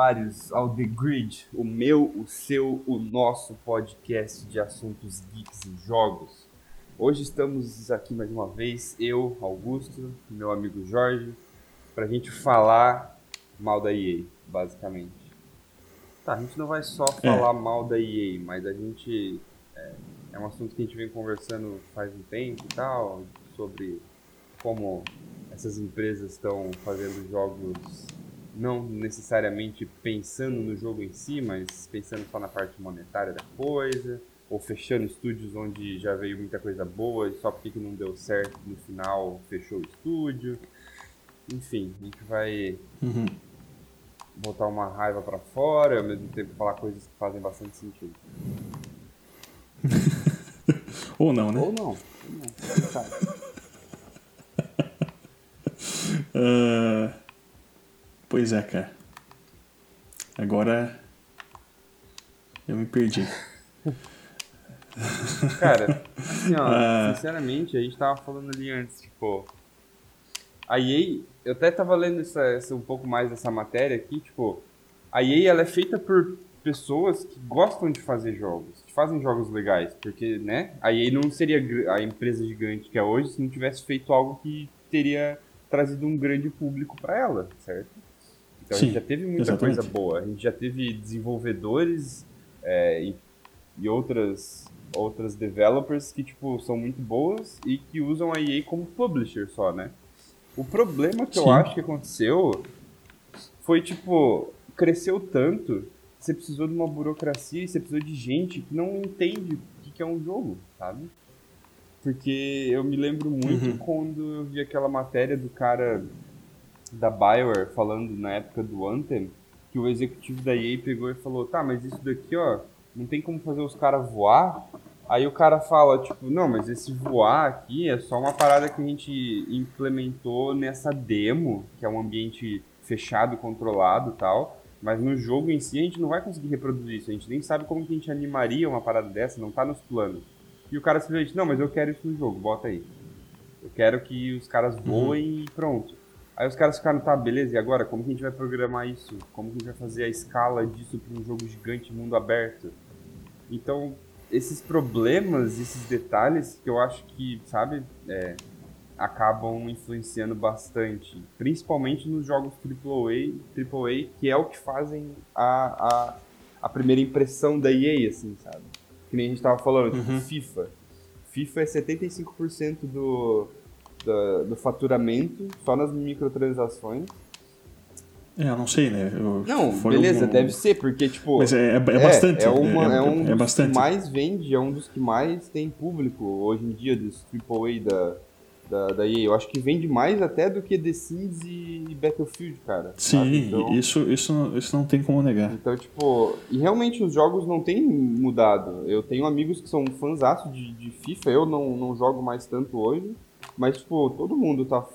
usuários ao The Grid, o meu, o seu, o nosso podcast de assuntos geeks e jogos. Hoje estamos aqui mais uma vez, eu, Augusto, meu amigo Jorge, para a gente falar mal da EA, basicamente. Tá, a gente não vai só é. falar é. mal da EA, mas a gente. É, é um assunto que a gente vem conversando faz um tempo e tal, sobre como essas empresas estão fazendo jogos não necessariamente pensando no jogo em si, mas pensando só na parte monetária da coisa, ou fechando estúdios onde já veio muita coisa boa e só porque não deu certo no final fechou o estúdio. Enfim, a gente vai uhum. botar uma raiva para fora e ao mesmo tempo falar coisas que fazem bastante sentido. ou não, né? Ou não. Ou não. Uh, pois é, cara. Agora eu me perdi. Cara, assim, ó, uh, sinceramente, a gente tava falando ali antes, tipo. A EA, eu até tava lendo essa, essa, um pouco mais dessa matéria aqui, tipo, a EA ela é feita por pessoas que gostam de fazer jogos, que fazem jogos legais, porque, né, a EA não seria a empresa gigante que é hoje se não tivesse feito algo que teria trazido um grande público para ela, certo? Então Sim, a gente já teve muita exatamente. coisa boa. A gente já teve desenvolvedores é, e, e, outras outras developers que tipo são muito boas e que usam a EA como publisher só, né? O problema que Sim. eu acho que aconteceu foi tipo cresceu tanto, você precisou de uma burocracia e você precisou de gente que não entende o que é um jogo, sabe? Porque eu me lembro muito uhum. quando eu vi aquela matéria do cara da Bioware falando na época do Anthem, que o executivo da EA pegou e falou, tá, mas isso daqui, ó, não tem como fazer os caras voar. Aí o cara fala, tipo, não, mas esse voar aqui é só uma parada que a gente implementou nessa demo, que é um ambiente fechado, controlado tal. Mas no jogo em si a gente não vai conseguir reproduzir isso. A gente nem sabe como que a gente animaria uma parada dessa, não tá nos planos. E o cara simplesmente, não, mas eu quero isso no jogo, bota aí. Eu quero que os caras voem uhum. e pronto. Aí os caras ficaram, tá, beleza, e agora? Como que a gente vai programar isso? Como que a gente vai fazer a escala disso para um jogo gigante, mundo aberto? Então, esses problemas, esses detalhes que eu acho que, sabe, é, acabam influenciando bastante. Principalmente nos jogos AAA, AAA que é o que fazem a, a, a primeira impressão da EA, assim, sabe? que nem a gente tava falando, tipo, uhum. FIFA. FIFA é 75% do, do, do faturamento só nas microtransações. É, eu não sei, né? Eu, não, beleza, um... deve ser, porque, tipo... Mas é, é, é bastante. É, uma, é, é um é dos que mais vende, é um dos que mais tem público hoje em dia, dos AAA da, da, da EA. Eu acho que vende mais até do que The Sims e Battlefield, cara. Sim, então, isso, isso, isso não tem como negar. Então, tipo, e realmente os jogos não têm mudado. Eu tenho amigos que são fãs de, de FIFA, eu não, não jogo mais tanto hoje, mas, tipo, todo mundo tá.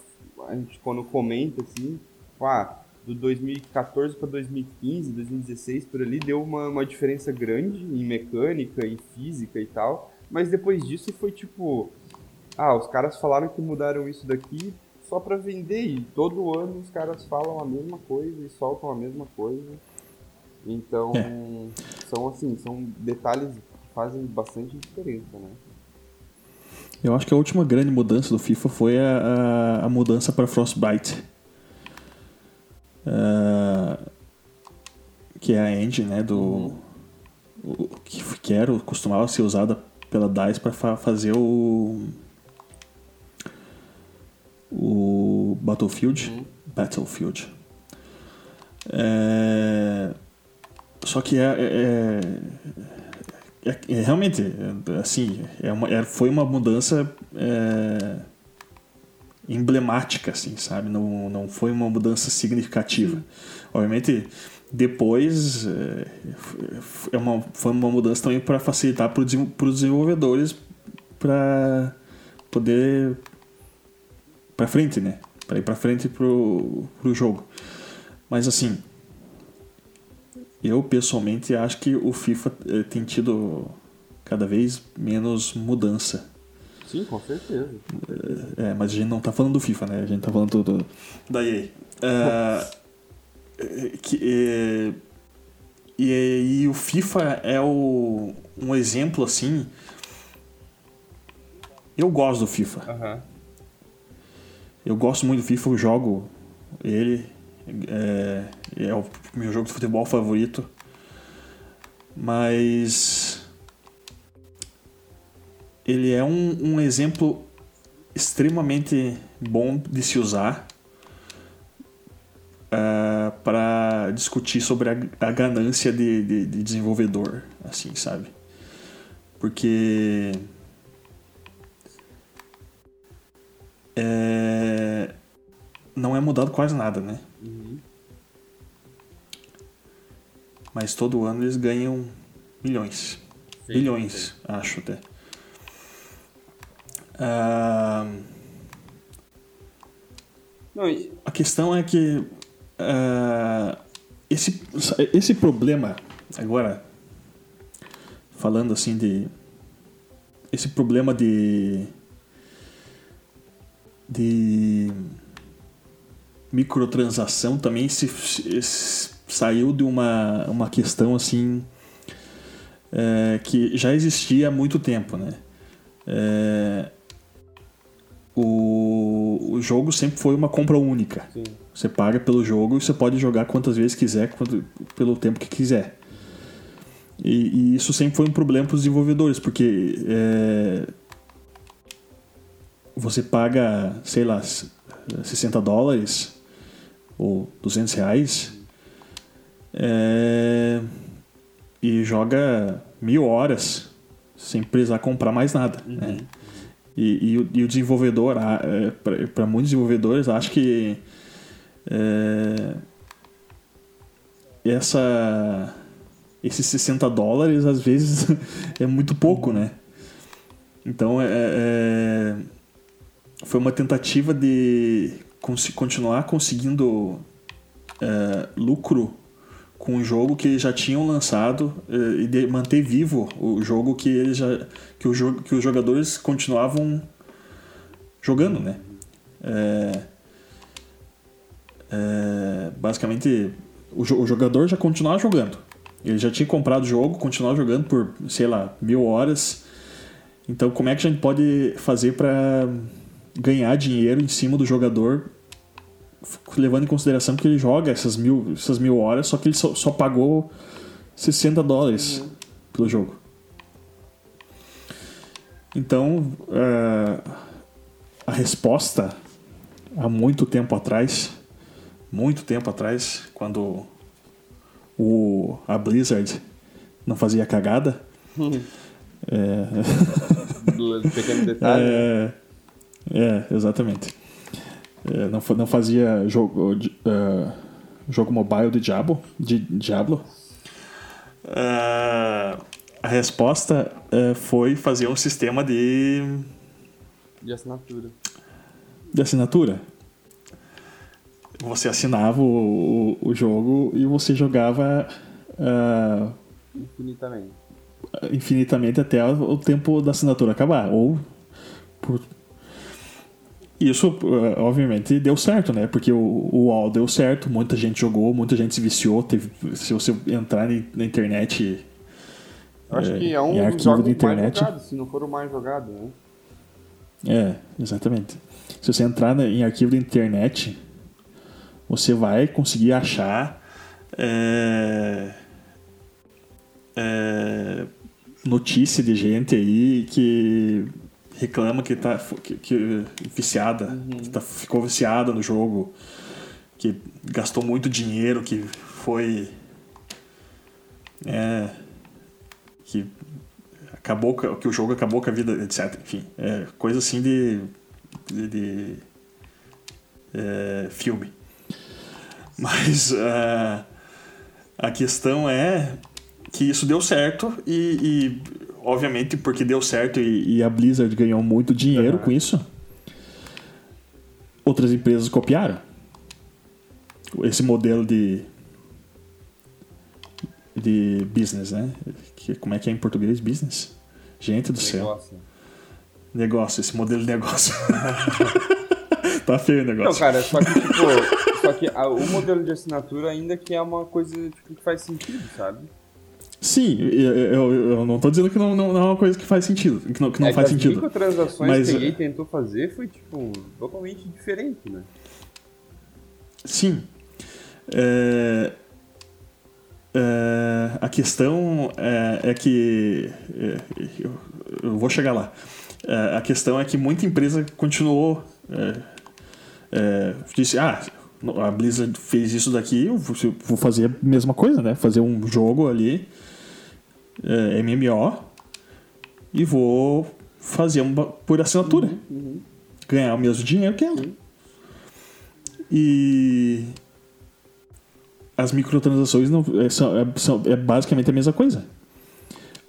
A gente quando comenta assim, tipo, ah, do 2014 para 2015, 2016 por ali, deu uma, uma diferença grande em mecânica, em física e tal. Mas depois disso foi tipo ah, os caras falaram que mudaram isso daqui só para vender e todo ano os caras falam a mesma coisa e soltam a mesma coisa. Então, é. são assim, são detalhes que fazem bastante diferença, né? Eu acho que a última grande mudança do FIFA foi a, a, a mudança para Frostbite. Uh, que é a engine né, do, o, que, que era, costumava ser usada pela DICE para fa fazer o o Battlefield. Uhum. Battlefield. É... Só que é, é, é, é, é realmente assim é uma, é, foi uma mudança é, emblemática, assim, sabe? Não, não foi uma mudança significativa. Obviamente depois é uma, foi uma mudança também para facilitar para os desenvolvedores para poder para frente, né? Para ir para frente pro, pro jogo. Mas assim, eu pessoalmente acho que o FIFA eh, tem tido cada vez menos mudança. Sim, com certeza. É, mas a gente não tá falando do FIFA, né? A gente tá falando do, do da EA. Uh, que, é, e, e, o FIFA é o, um exemplo assim. Eu gosto do FIFA. Uhum. Eu gosto muito do FIFA, eu jogo ele. É, é o meu jogo de futebol favorito. Mas. Ele é um, um exemplo extremamente bom de se usar uh, para discutir sobre a, a ganância de, de, de, desenvolvedor, assim, sabe? Porque é, não é mudado quase nada, né? Mas todo ano eles ganham milhões. Sim, bilhões, sim. acho até. Uh, não, e... A questão é que uh, esse, esse problema, agora, falando assim de. Esse problema de. de microtransação também se, se, saiu de uma, uma questão assim é, que já existia há muito tempo, né? É, o, o jogo sempre foi uma compra única. Sim. Você paga pelo jogo e você pode jogar quantas vezes quiser, quanto, pelo tempo que quiser. E, e, isso sempre foi um problema para os desenvolvedores, porque é, você paga, sei lá, 60 dólares ou 200 reais é, e joga mil horas sem precisar comprar mais nada. Uhum. Né? E, e, o, e o desenvolvedor, é, para muitos desenvolvedores, acho que é, essa, esses 60 dólares às vezes é muito pouco, né? Então é, é, foi uma tentativa de cons continuar conseguindo é, lucro com o jogo que já tinham lançado eh, e de manter vivo o jogo que eles já que, o jogo, que os jogadores continuavam jogando, né? É, é, basicamente o, o, jogador já continuava jogando. Ele já tinha comprado o jogo, continuava jogando por sei lá mil horas. Então como é que a gente pode fazer para ganhar dinheiro em cima do jogador levando em consideração que ele joga essas mil, essas mil horas, só que ele só, só pagou 60 dólares uhum. pelo jogo. Então, uh, a resposta há muito tempo atrás, muito tempo atrás, quando o, a Blizzard não fazia cagada. Uhum. É... Pequeno detalhe. É, é exatamente não, não fazia jogo, uh, jogo mobile de Diablo. De Diablo. Uh, a resposta uh, foi fazer um sistema de. De assinatura. De assinatura. Você assinava o, o, o jogo e você jogava. infinitamente. Infinitamente até o tempo da assinatura acabar. Ou por isso, eh, obviamente, deu certo, né? Porque o, o UOL deu certo, muita gente jogou, muita gente se viciou. Teve, se você entrar na internet. acho é, que é um dos jogos internet, mais jogados, se não for o mais jogado, né? É, exatamente. Se você entrar em arquivo da internet, você vai conseguir achar é, é, notícia de gente aí que reclama que tá que, que viciada, uhum. que tá, ficou viciada no jogo, que gastou muito dinheiro, que foi é, que acabou que o jogo acabou com a vida, etc. Enfim, é coisa assim de, de, de é, filme. Mas uh, a questão é que isso deu certo e, e obviamente porque deu certo e, e a Blizzard ganhou muito dinheiro uhum. com isso, outras empresas copiaram esse modelo de de business, né? Que, como é que é em português business? Gente do negócio. céu. Negócio, esse modelo de negócio. tá feio o negócio. Não, cara, só que tipo, Só que a, o modelo de assinatura ainda que é uma coisa tipo, que faz sentido, sabe? Sim, eu, eu, não tô dizendo que não, não, não, é uma coisa que faz sentido, que não, que não é faz que sentido. As microtransações mas... que a EA tentou fazer foi, tipo, totalmente diferente, né? Sim. É... É... A questão é, é que... É, eu, eu, vou chegar lá. É, a questão é que muita empresa continuou... disse, ah, a Blizzard fez isso daqui, eu vou fazer a mesma coisa, né? Fazer um jogo ali é, MMO e vou fazer uma, por assinatura. Uhum, uhum. Ganhar o mesmo dinheiro que ela. Uhum. E as microtransações não, é, são, é, são, é, basicamente a mesma coisa.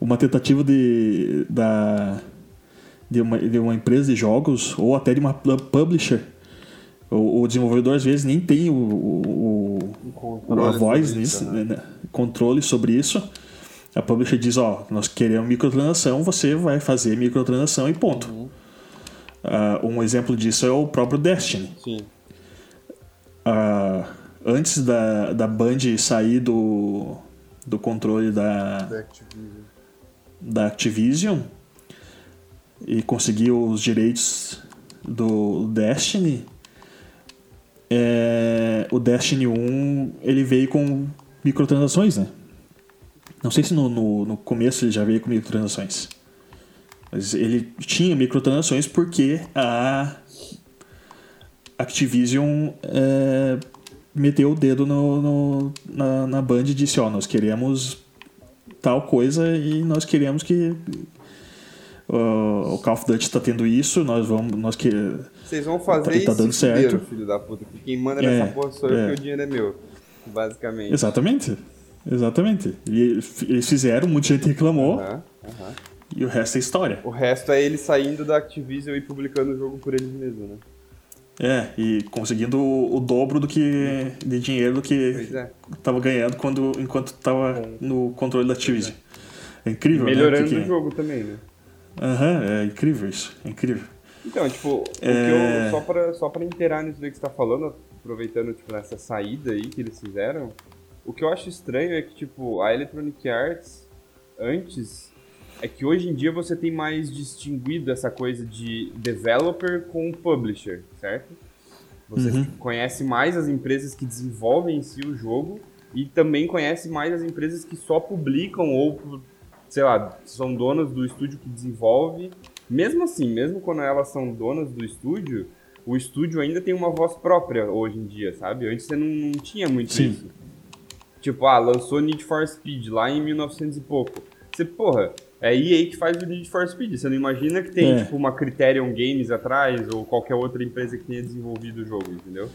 Uma tentativa de, da, de, uma, de uma empresa de jogos ou até de uma publisher. O, o desenvolvedor às vezes nem tem o, o, o a voz nisso, né? né? controle sobre isso a publisher diz, ó, nós queremos microtransação, você vai fazer microtransação e ponto. Uhum. Uh, um exemplo disso é o próprio Destiny. Sim. Uh, antes da, da Band sair do, do controle da, da Activision. da Activision e conseguir os direitos do Destiny, é, o Destiny 1 ele veio com microtransações, né? Não sei se no, no, no começo ele já veio com microtransações. Mas ele tinha microtransações porque a Activision é, meteu o dedo no, no, na, na Band e disse, ó, nós queremos tal coisa e nós queremos que uh, o Call of Duty está tendo isso, nós vamos, nós que vocês vão fazer tá, tá dando certo. filho da puta, que quem manda é, nessa porra sou eu, é. porque o dinheiro é meu, basicamente. Exatamente. Exatamente. E eles fizeram, muita gente reclamou. Uhum, uhum. E o resto é história. O resto é eles saindo da Activision e publicando o jogo por eles mesmos, né? É, e conseguindo o, o dobro do que de dinheiro do que é. ganhando quando, enquanto estava no controle da Activision. É, incrível? Melhorando né? Melhorando o jogo também, né? Aham, uhum, é incrível isso, é incrível. Então, tipo, é... eu, só para só pra inteirar nisso que você tá falando, aproveitando, tipo, nessa saída aí que eles fizeram, o que eu acho estranho é que, tipo, a Electronic Arts, antes, é que hoje em dia você tem mais distinguido essa coisa de developer com publisher, certo? Você uhum. tipo, conhece mais as empresas que desenvolvem em si o jogo e também conhece mais as empresas que só publicam ou, sei lá, são donas do estúdio que desenvolve. Mesmo assim, mesmo quando elas são donas do estúdio, o estúdio ainda tem uma voz própria hoje em dia, sabe? Antes você não, não tinha muito Sim. isso. Tipo, ah, lançou Need for Speed lá em 1900 e pouco. Você, porra, é EA que faz o Need for Speed. Você não imagina que tem, é. tipo, uma Criterion Games atrás ou qualquer outra empresa que tenha desenvolvido o jogo, entendeu?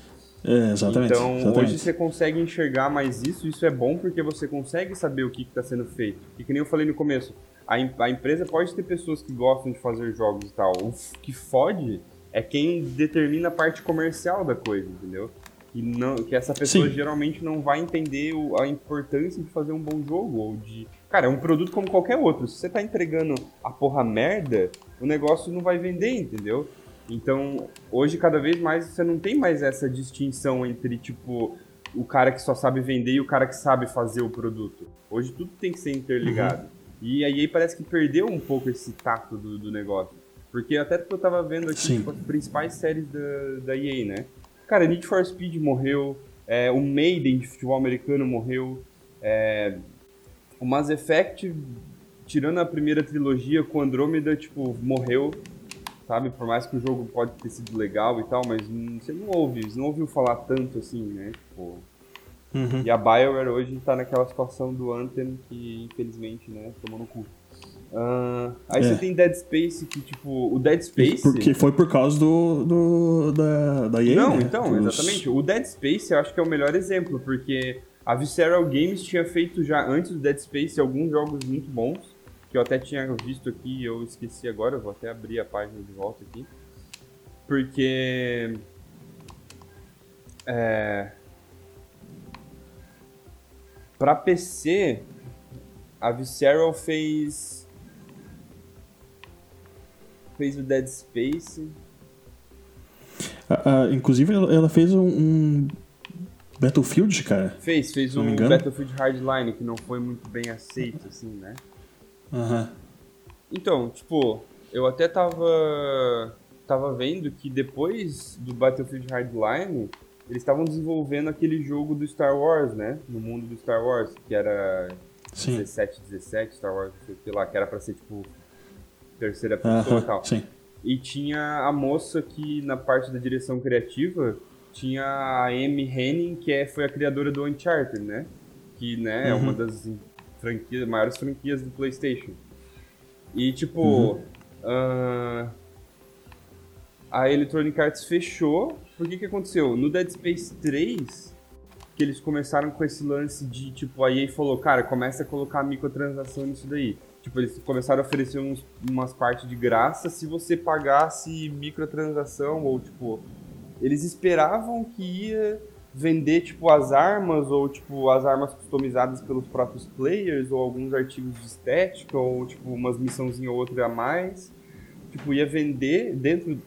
É, exatamente. Então, exatamente. hoje você consegue enxergar mais isso. Isso é bom porque você consegue saber o que está sendo feito. E que nem eu falei no começo, a, a empresa pode ter pessoas que gostam de fazer jogos e tal. O que fode é quem determina a parte comercial da coisa, entendeu? Que, não, que essa pessoa Sim. geralmente não vai entender o, a importância de fazer um bom jogo ou de cara é um produto como qualquer outro se você tá entregando a porra merda o negócio não vai vender entendeu então hoje cada vez mais você não tem mais essa distinção entre tipo o cara que só sabe vender e o cara que sabe fazer o produto hoje tudo tem que ser interligado uhum. e aí parece que perdeu um pouco esse tato do, do negócio porque até que eu tava vendo aqui tipo, as principais séries da, da EA, né? Cara, Need for Speed morreu, é, o Maiden de futebol americano morreu, é, o Mass Effect, tirando a primeira trilogia com Andrômeda, tipo, morreu, sabe? Por mais que o jogo pode ter sido legal e tal, mas você não ouve, você não ouviu falar tanto assim, né? Tipo, uhum. E a BioWare hoje tá naquela situação do Anthem que, infelizmente, né, tomou no cu. Uh, aí é. você tem Dead Space, que tipo, o Dead Space. Porque foi por causa do, do da, da EA. Não, né? então, Os... exatamente. O Dead Space eu acho que é o melhor exemplo, porque a Visceral Games tinha feito já antes do Dead Space alguns jogos muito bons, que eu até tinha visto aqui e eu esqueci agora, eu vou até abrir a página de volta aqui. Porque. É. Pra PC, a Visceral fez fez o Dead Space. inclusive, ela, fez um, um, Battlefield, cara? Fez, fez um Battlefield Hardline que não foi muito bem aceito, assim, né? Aham. Uhum. Então, tipo, eu até tava tava vendo que depois do Battlefield Hardline, eles estavam desenvolvendo aquele jogo do Star Wars, né? No mundo do Star Wars, que era Sim. 17, 17, Star Wars, sei lá, que era pra ser tipo terceira pessoa uh -huh, e tal. Sim. E tinha a moça que na parte da direção criativa tinha a Amy Henning, que é, foi a criadora do Uncharted, né? Que né, é uma uhum. das franquias, maiores franquias do PlayStation. E tipo, uh, a Electronic Arts fechou. Por que que aconteceu? No Dead Space 3, que eles começaram com esse lance de, tipo, a EA falou, cara, começa a colocar microtransação nisso daí. Tipo, eles começaram a oferecer uns, umas partes de graça se você pagasse microtransação ou, tipo... Eles esperavam que ia vender, tipo, as armas ou, tipo, as armas customizadas pelos próprios players ou alguns artigos de estética ou, tipo, umas missãozinha ou outra a mais. Tipo, ia vender dentro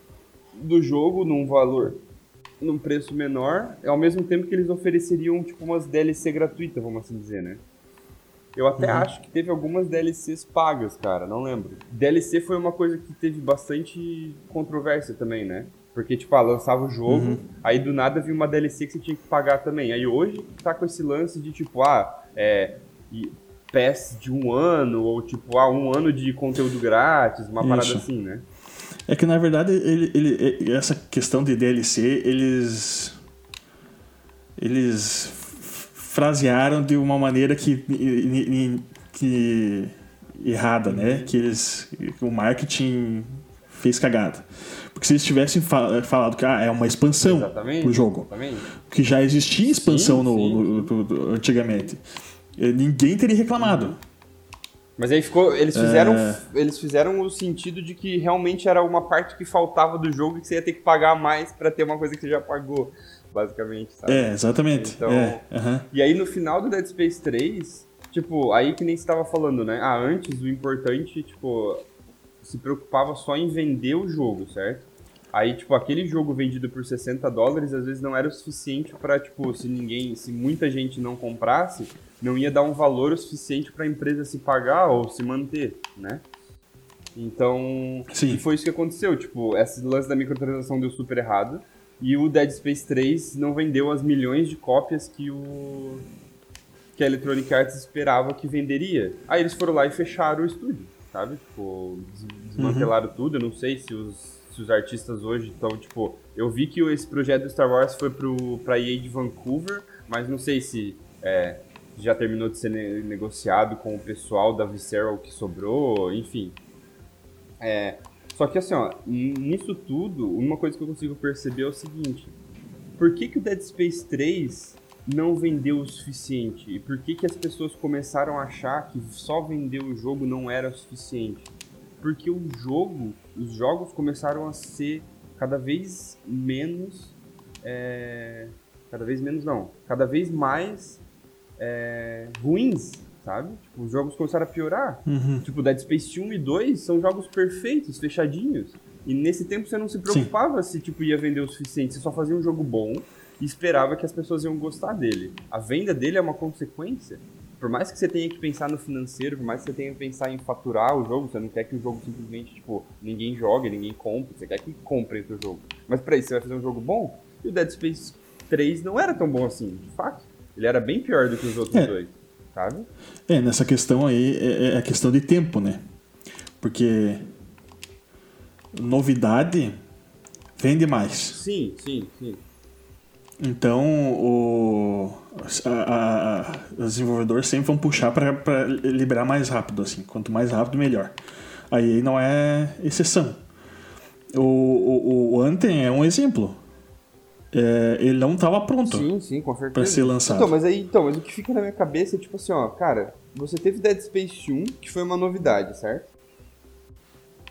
do jogo num valor num preço menor, ao mesmo tempo que eles ofereceriam tipo umas DLC gratuitas, vamos assim dizer, né? Eu até uhum. acho que teve algumas DLCs pagas, cara, não lembro. DLC foi uma coisa que teve bastante controvérsia também, né? Porque, tipo, ah, lançava o jogo, uhum. aí do nada vinha uma DLC que você tinha que pagar também. Aí hoje tá com esse lance de, tipo, ah, é. PES de um ano, ou tipo, ah, um ano de conteúdo grátis, uma Isso. parada assim, né? É que na verdade ele, ele, essa questão de DLC eles eles frasearam de uma maneira que, que errada, né? Que eles o marketing fez cagada. Porque se eles tivessem falado que ah, é uma expansão exatamente, pro jogo, exatamente. que já existia expansão sim, no, sim. No, no, no, antigamente, eh, ninguém teria reclamado. Uhum. Mas aí ficou. Eles fizeram, é... eles fizeram o sentido de que realmente era uma parte que faltava do jogo e que você ia ter que pagar mais para ter uma coisa que você já pagou, basicamente, sabe? É, exatamente. Então, é, E aí no final do Dead Space 3, tipo, aí que nem você tava falando, né? Ah, antes o importante, tipo, se preocupava só em vender o jogo, certo? Aí, tipo, aquele jogo vendido por 60 dólares às vezes não era o suficiente para tipo, se ninguém, se muita gente não comprasse, não ia dar um valor o suficiente para a empresa se pagar ou se manter, né? Então, Sim. foi isso que aconteceu. Tipo, esse lance da microtransação deu super errado. E o Dead Space 3 não vendeu as milhões de cópias que o que a Electronic Arts esperava que venderia. Aí eles foram lá e fecharam o estúdio, sabe? Tipo, desmantelaram uhum. tudo. Eu não sei se os se os artistas hoje estão, tipo, eu vi que esse projeto do Star Wars foi pro, pra EA de Vancouver, mas não sei se é, já terminou de ser ne negociado com o pessoal da Visceral que sobrou, enfim. É, só que assim, ó, nisso tudo, uma coisa que eu consigo perceber é o seguinte, por que, que o Dead Space 3 não vendeu o suficiente? E por que, que as pessoas começaram a achar que só vender o jogo não era o suficiente? porque o jogo, os jogos começaram a ser cada vez menos, é, cada vez menos não, cada vez mais é, ruins, sabe? Tipo, os jogos começaram a piorar. Uhum. Tipo, Dead Space 1 e 2 são jogos perfeitos, fechadinhos. E nesse tempo você não se preocupava Sim. se tipo ia vender o suficiente, você só fazia um jogo bom e esperava que as pessoas iam gostar dele. A venda dele é uma consequência por mais que você tenha que pensar no financeiro, por mais que você tenha que pensar em faturar o jogo, você não quer que o jogo simplesmente, tipo, ninguém jogue, ninguém compre, você quer que comprem o seu jogo. Mas para isso você vai fazer um jogo bom, e o Dead Space 3 não era tão bom assim, de fato. Ele era bem pior do que os outros é. dois, sabe? É, nessa questão aí é, é a questão de tempo, né? Porque novidade vende mais. Sim, sim, sim. Então, o, a, a, os desenvolvedores sempre vão puxar para liberar mais rápido. assim Quanto mais rápido, melhor. Aí não é exceção. O, o, o Anthem é um exemplo. É, ele não estava pronto sim, sim, para ser lançado. Então mas, aí, então, mas o que fica na minha cabeça é tipo assim, ó, cara, você teve Dead Space 1, que foi uma novidade, certo?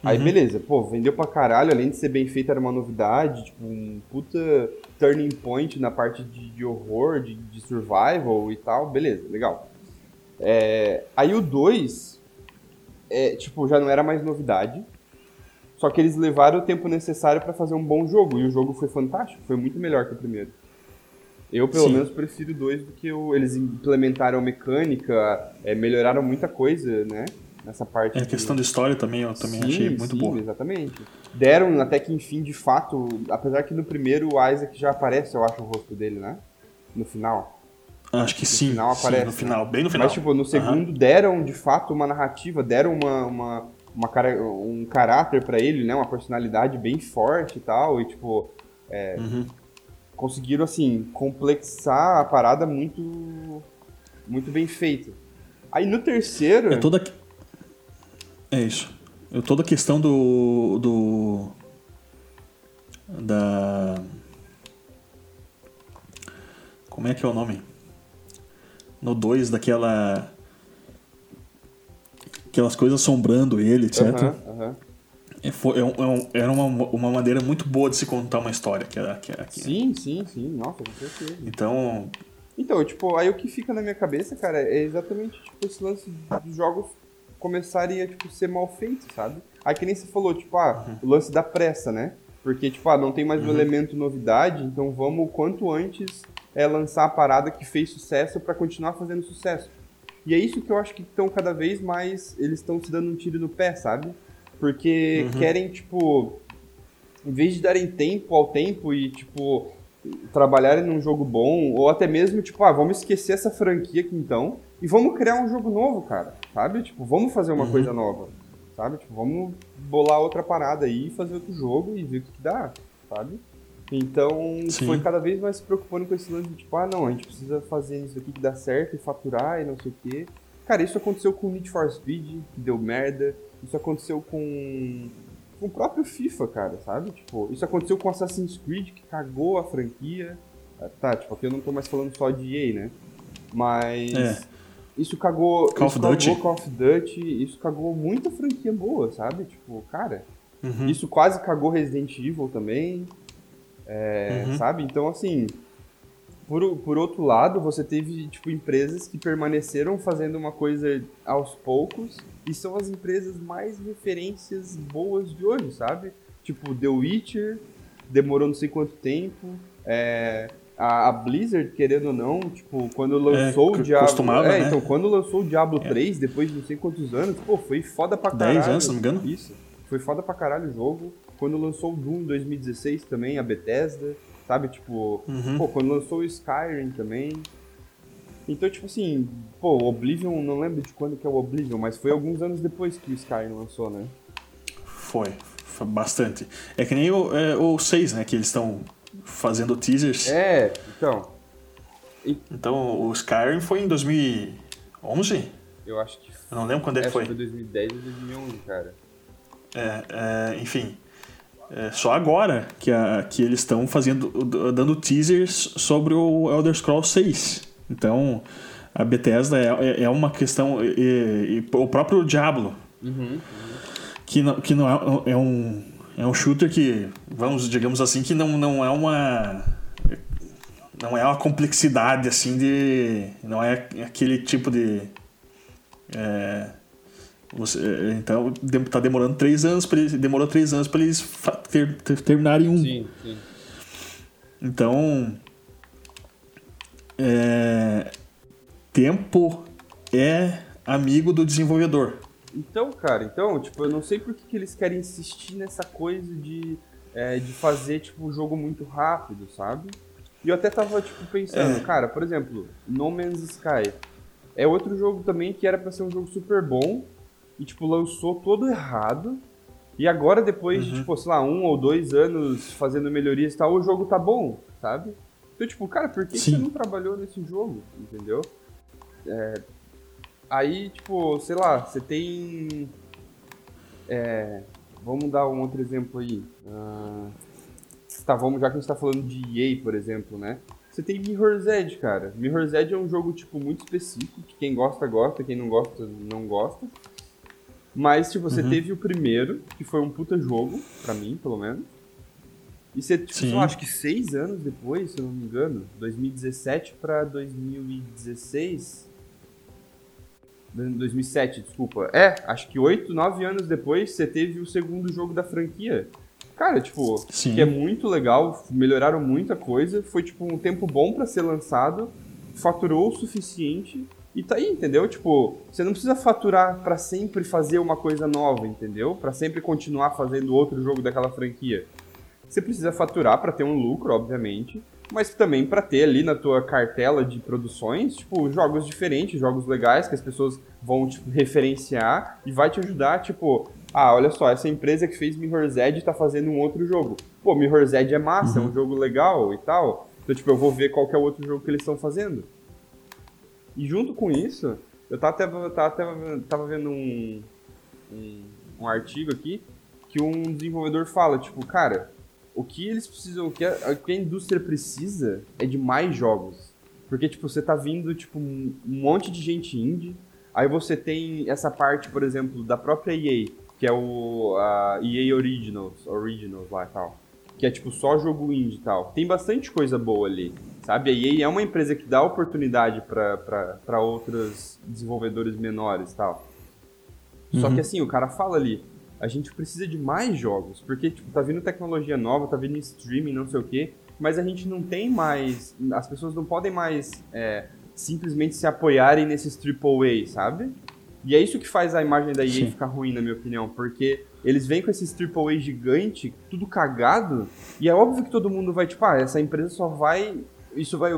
Aí uhum. beleza, pô, vendeu pra caralho, além de ser bem feito, era uma novidade, tipo, um puta turning point na parte de, de horror, de, de, survival e tal, beleza, legal. É, aí o 2, é, tipo, já não era mais novidade, só que eles levaram o tempo necessário para fazer um bom jogo, e o jogo foi fantástico, foi muito melhor que o primeiro. Eu, pelo Sim. menos, prefiro dois do que o, eles implementaram mecânica, é, melhoraram muita coisa, né? Nessa parte. É, a questão de história também, eu também sim, achei muito sim, boa. exatamente. Deram até que, enfim, de fato, apesar que no primeiro o Isaac já aparece, eu acho, o rosto dele, né? No final. Acho que no sim. Final aparece, sim, no final, bem no final. Mas, tipo, no segundo uhum. deram, de fato, uma narrativa, deram uma, uma, uma cara, um caráter para ele, né? Uma personalidade bem forte e tal. E, tipo, é, uhum conseguiram, assim, complexar a parada muito, muito bem feita. Aí no terceiro... É toda... É isso. É toda a questão do... do... Da... Como é que é o nome? No 2, daquela... Aquelas coisas assombrando ele, etc. Uhum, uhum. É, foi, é um, é era uma, uma maneira muito boa de se contar uma história. Que era, que era, que sim, sim, sim. Nossa, com certeza. Então... Então, tipo, aí o que fica na minha cabeça, cara, é exatamente, tipo, esse lance dos jogos começarem a, tipo, ser mal feitos, sabe? Aí que nem você falou, tipo, ah, uhum. o lance da pressa, né? Porque, tipo, ah, não tem mais uhum. um elemento novidade, então vamos, quanto antes, é lançar a parada que fez sucesso para continuar fazendo sucesso. E é isso que eu acho que estão cada vez mais, eles estão se dando um tiro no pé, sabe? Porque uhum. querem, tipo, em vez de darem tempo ao tempo e, tipo, trabalharem num jogo bom, ou até mesmo, tipo, ah, vamos esquecer essa franquia aqui então e vamos criar um jogo novo, cara, sabe? Tipo, vamos fazer uma uhum. coisa nova, sabe? Tipo, vamos bolar outra parada aí, fazer outro jogo e ver o que, que dá, sabe? Então, Sim. foi cada vez mais se preocupando com esse lance de, tipo, ah, não, a gente precisa fazer isso aqui que dá certo e faturar e não sei o quê. Cara, isso aconteceu com o Need for Speed, que deu merda. Isso aconteceu com, com o próprio FIFA, cara, sabe? Tipo, isso aconteceu com Assassin's Creed, que cagou a franquia. Ah, tá, tipo, aqui eu não tô mais falando só de EA, né? Mas. É. Isso cagou. Call cagou Duty. Call of Duty, isso cagou muita franquia boa, sabe? Tipo, cara. Uhum. Isso quase cagou Resident Evil também. É, uhum. Sabe? Então, assim. Por, por outro lado, você teve, tipo, empresas que permaneceram fazendo uma coisa aos poucos e são as empresas mais referências boas de hoje, sabe? Tipo, The Witcher, demorou não sei quanto tempo. É, a, a, Blizzard, querendo ou não, tipo, quando lançou é, o Diablo. É, né? então, quando lançou o Diablo é. 3, depois de não sei quantos anos, pô, foi foda pra caralho. 10 anos, se não me engano. Isso. Foi foda pra caralho o jogo. Quando lançou o Doom em 2016 também, a Bethesda, sabe? Tipo, uhum. pô, quando lançou o Skyrim também. Então, tipo assim, pô, o Oblivion, não lembro de quando que é o Oblivion, mas foi alguns anos depois que o Skyrim lançou, né? Foi, foi bastante. É que nem o, é, o 6, né, que eles estão fazendo teasers. É, então. E... Então, o Skyrim foi em 2011? Eu acho que Eu não lembro quando é que foi. foi 2010 ou 2011, cara. É, é enfim. É só agora que, a, que eles estão fazendo, dando teasers sobre o Elder Scrolls 6. Então, a Bethesda é, é, é uma questão. E, e, o próprio Diablo, uhum, uhum. que não, que não é, é, um, é um shooter que, vamos, digamos assim, que não, não é uma. Não é uma complexidade assim de. Não é aquele tipo de. É, você, então está demorando três anos para eles demorou três anos para eles ter, ter, terminarem um. Sim, sim. Então é, tempo é amigo do desenvolvedor. Então, cara, então, tipo, eu não sei por que, que eles querem insistir nessa coisa de, é, de fazer, tipo, um jogo muito rápido, sabe? E eu até tava, tipo, pensando, é. cara, por exemplo, No Man's Sky é outro jogo também que era para ser um jogo super bom e, tipo, lançou todo errado. E agora, depois uhum. de, tipo, sei lá, um ou dois anos fazendo melhorias e tal, o jogo tá bom, sabe? Então, tipo, cara, por que, você não trabalhou nesse jogo? Entendeu? É, aí, tipo, sei lá, você tem. É, vamos dar um outro exemplo aí. Uh, tá, vamos, já que a gente tá falando de EA, por exemplo, né? Você tem Mirror's Edge, cara. Mirror's Edge é um jogo, tipo, muito específico, que quem gosta, gosta, quem não gosta, não gosta. Mas, tipo, você uhum. teve o primeiro, que foi um puta jogo, pra mim, pelo menos. E você, tipo, eu acho que seis anos depois, se eu não me engano, 2017 para 2016. 2007, desculpa. É, acho que oito, nove anos depois você teve o segundo jogo da franquia. cara, tipo, Sim. que é muito legal, melhoraram muita coisa, foi tipo um tempo bom para ser lançado, faturou o suficiente e tá aí, entendeu? Tipo, você não precisa faturar para sempre fazer uma coisa nova, entendeu? Para sempre continuar fazendo outro jogo daquela franquia. Você precisa faturar para ter um lucro, obviamente, mas também para ter ali na tua cartela de produções, tipo, jogos diferentes, jogos legais que as pessoas vão tipo, referenciar e vai te ajudar, tipo, ah, olha só, essa empresa que fez Mirror's Edge tá fazendo um outro jogo. Pô, Mirror's Edge é massa, uhum. é um uhum. jogo legal e tal. Então, tipo, eu vou ver qual que é o outro jogo que eles estão fazendo. E junto com isso, eu tava até, tava, tava vendo um, um, um artigo aqui que um desenvolvedor fala, tipo, cara, o que eles precisam, o que a, o que a indústria precisa é de mais jogos. Porque, tipo, você tá vindo, tipo, um monte de gente indie, aí você tem essa parte, por exemplo, da própria EA, que é o a EA Originals, Originals lá e tal. Que é tipo só jogo indie e tal. Tem bastante coisa boa ali. Sabe? A EA é uma empresa que dá oportunidade para outros desenvolvedores menores e tal. Uhum. Só que assim, o cara fala ali, a gente precisa de mais jogos, porque tipo, tá vindo tecnologia nova, tá vindo streaming, não sei o quê, mas a gente não tem mais. As pessoas não podem mais é, simplesmente se apoiarem nesses AAA, sabe? E é isso que faz a imagem da EA Sim. ficar ruim, na minha opinião, porque eles vêm com esses AAA gigante, tudo cagado, e é óbvio que todo mundo vai, tipo, ah, essa empresa só vai. Isso vai.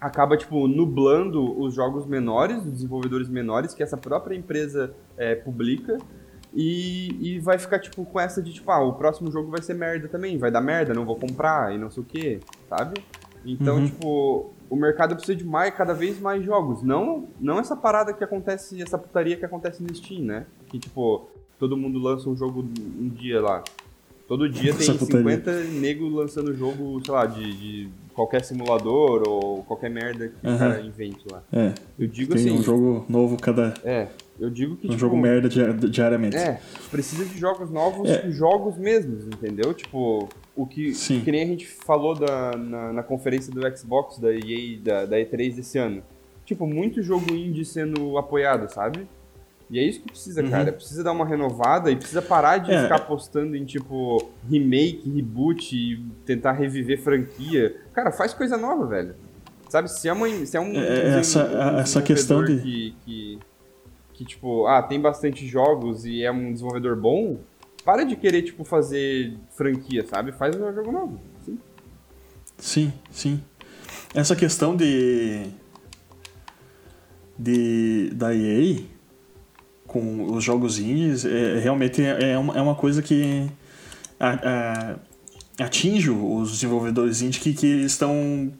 Acaba, tipo, nublando os jogos menores, os desenvolvedores menores, que essa própria empresa é, publica, e, e vai ficar, tipo, com essa de, tipo, ah, o próximo jogo vai ser merda também, vai dar merda, não vou comprar, e não sei o quê, sabe? Então, uhum. tipo, o mercado precisa de mais, cada vez mais jogos. Não, não essa parada que acontece, essa putaria que acontece no Steam, né? Que, tipo, todo mundo lança um jogo um dia lá. Todo dia tem 50 nego lançando jogo, sei lá, de, de, qualquer simulador ou qualquer merda que uhum. o cara invente lá. É. Eu digo tem assim. um jogo novo cada. É. Eu digo que. Um tipo, jogo merda diariamente. É. Precisa de jogos novos, é. jogos mesmos, entendeu? Tipo, o que, Sim. que nem a gente falou da, na, na conferência do Xbox, da EA, da, da E3 desse ano. Tipo, muito jogo indie sendo apoiado, sabe? E é isso que precisa, uhum. cara. Precisa dar uma renovada e precisa parar de é. ficar apostando em, tipo, remake, reboot e tentar reviver franquia. Cara, faz coisa nova, velho. Sabe, se é, uma, se é um. É, essa, um, um essa questão de. Que, que, que, tipo, ah, tem bastante jogos e é um desenvolvedor bom, para de querer, tipo, fazer franquia, sabe? Faz um jogo novo. Sim. Sim, sim. Essa questão de. de da EA com os jogos indies é, realmente é, é, uma, é uma coisa que a, a, atinge os desenvolvedores indie que, que estão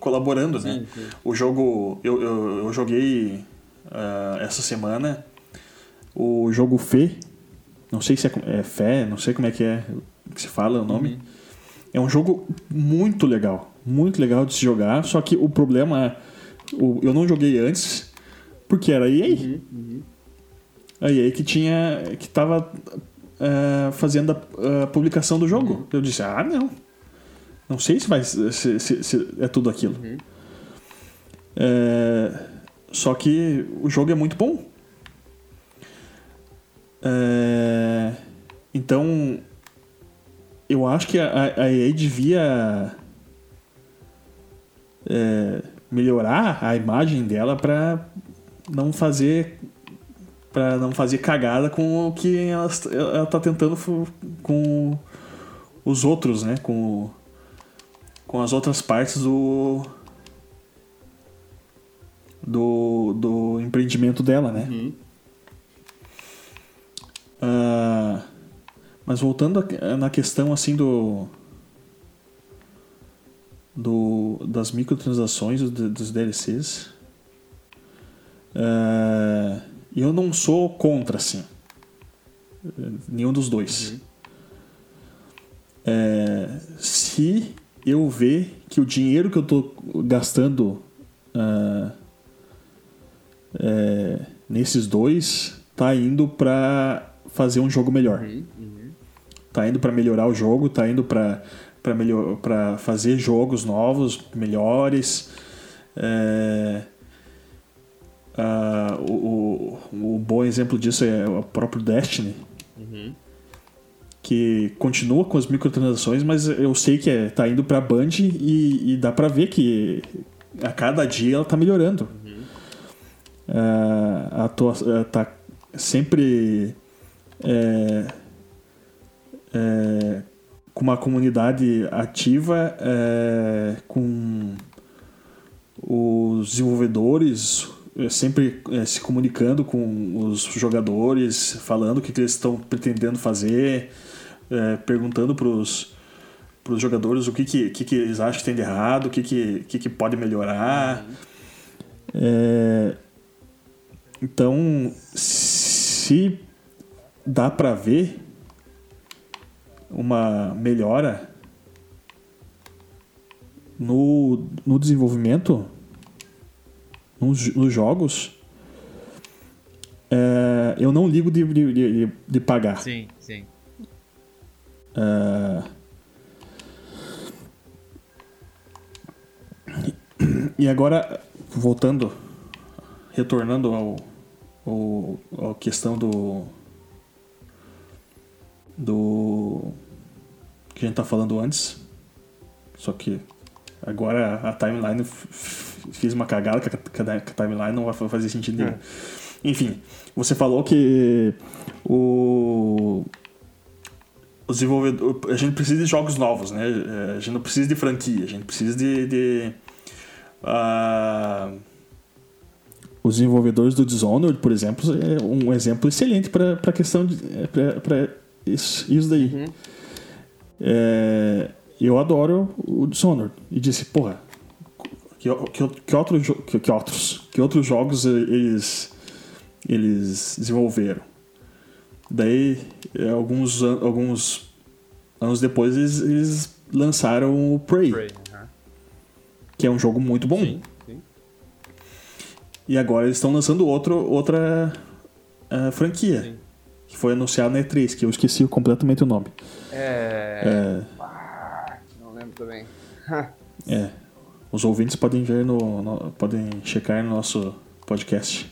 colaborando, né? sim? Sim. O jogo. Eu, eu, eu joguei uh, essa semana o jogo Fê não sei se é, é Fé, não sei como é que é que se fala o nome. Uhum. É um jogo muito legal. Muito legal de se jogar. Só que o problema é. O, eu não joguei antes porque era EA. Uhum, uhum. A EA que tinha. que tava uh, fazendo a, a, publicação do jogo. Uhum. Eu disse, ah, não. Não sei se vai se, se, se é tudo aquilo. Uhum. É, só que o jogo é muito bom. É, então, eu acho que a, a EA devia é, melhorar a imagem dela para não fazer para não fazer cagada com o que ela, ela tá tentando com os outros, né? Com, com as outras partes do do, do empreendimento dela, né? Uhum. Uh, mas voltando na questão assim do, do das microtransações dos DLCs, uh, ah, eu não sou contra assim, nenhum dos dois. Uhum. É, se eu ver que o dinheiro que eu estou gastando uh, é, nesses dois está indo para fazer um jogo melhor. Uhum, uhum. Tá indo para melhorar o jogo, tá indo para para melhor para fazer jogos novos, melhores. É, uh, o, o, o, bom exemplo disso é o próprio Destiny. Uhum. que continua com as microtransações, mas eu sei que é, tá indo pra Band e, e dá pra ver que a cada dia ela tá melhorando. Uhum. Uh, a tua, uh, tá sempre é, é, com uma comunidade ativa, é, com os desenvolvedores sempre é, se comunicando com os jogadores, falando o que, que eles estão pretendendo fazer, é, perguntando para os jogadores o que, que, que, que, eles acham que tem de errado, o que, que, que, que pode melhorar. É, então, se dá para ver uma melhora no, no desenvolvimento, nos, nos jogos, é, eu não ligo de, de, de, de pagar. Sim, sim. É, e agora, voltando, retornando ao, ao, à questão do, do que a gente tá falando antes. Só que agora a timeline fiz uma cagada que a, timeline não vai fazer sentido nenhum. É. Enfim, você falou que o os desenvolvedores, a gente precisa de jogos novos, né? A gente não precisa de franquia, a gente precisa de, de uh, os desenvolvedores do Dishonored, por exemplo, é um exemplo excelente para a questão de para isso, isso daí. Uhum. É, eu adoro o Dishonored. E disse, porra, que, que, que, outro, que, que, outros, que outros jogos eles, eles desenvolveram? Daí, é, alguns, alguns anos depois, eles, eles lançaram o Prey. Prey Que é um jogo muito bom. Sim, sim. E agora eles estão lançando outro, outra uh, franquia. Sim que foi anunciado na E3, que eu esqueci completamente o nome. É. é... Ah, não lembro também. é. Os ouvintes podem ver no, no, podem checar no nosso podcast.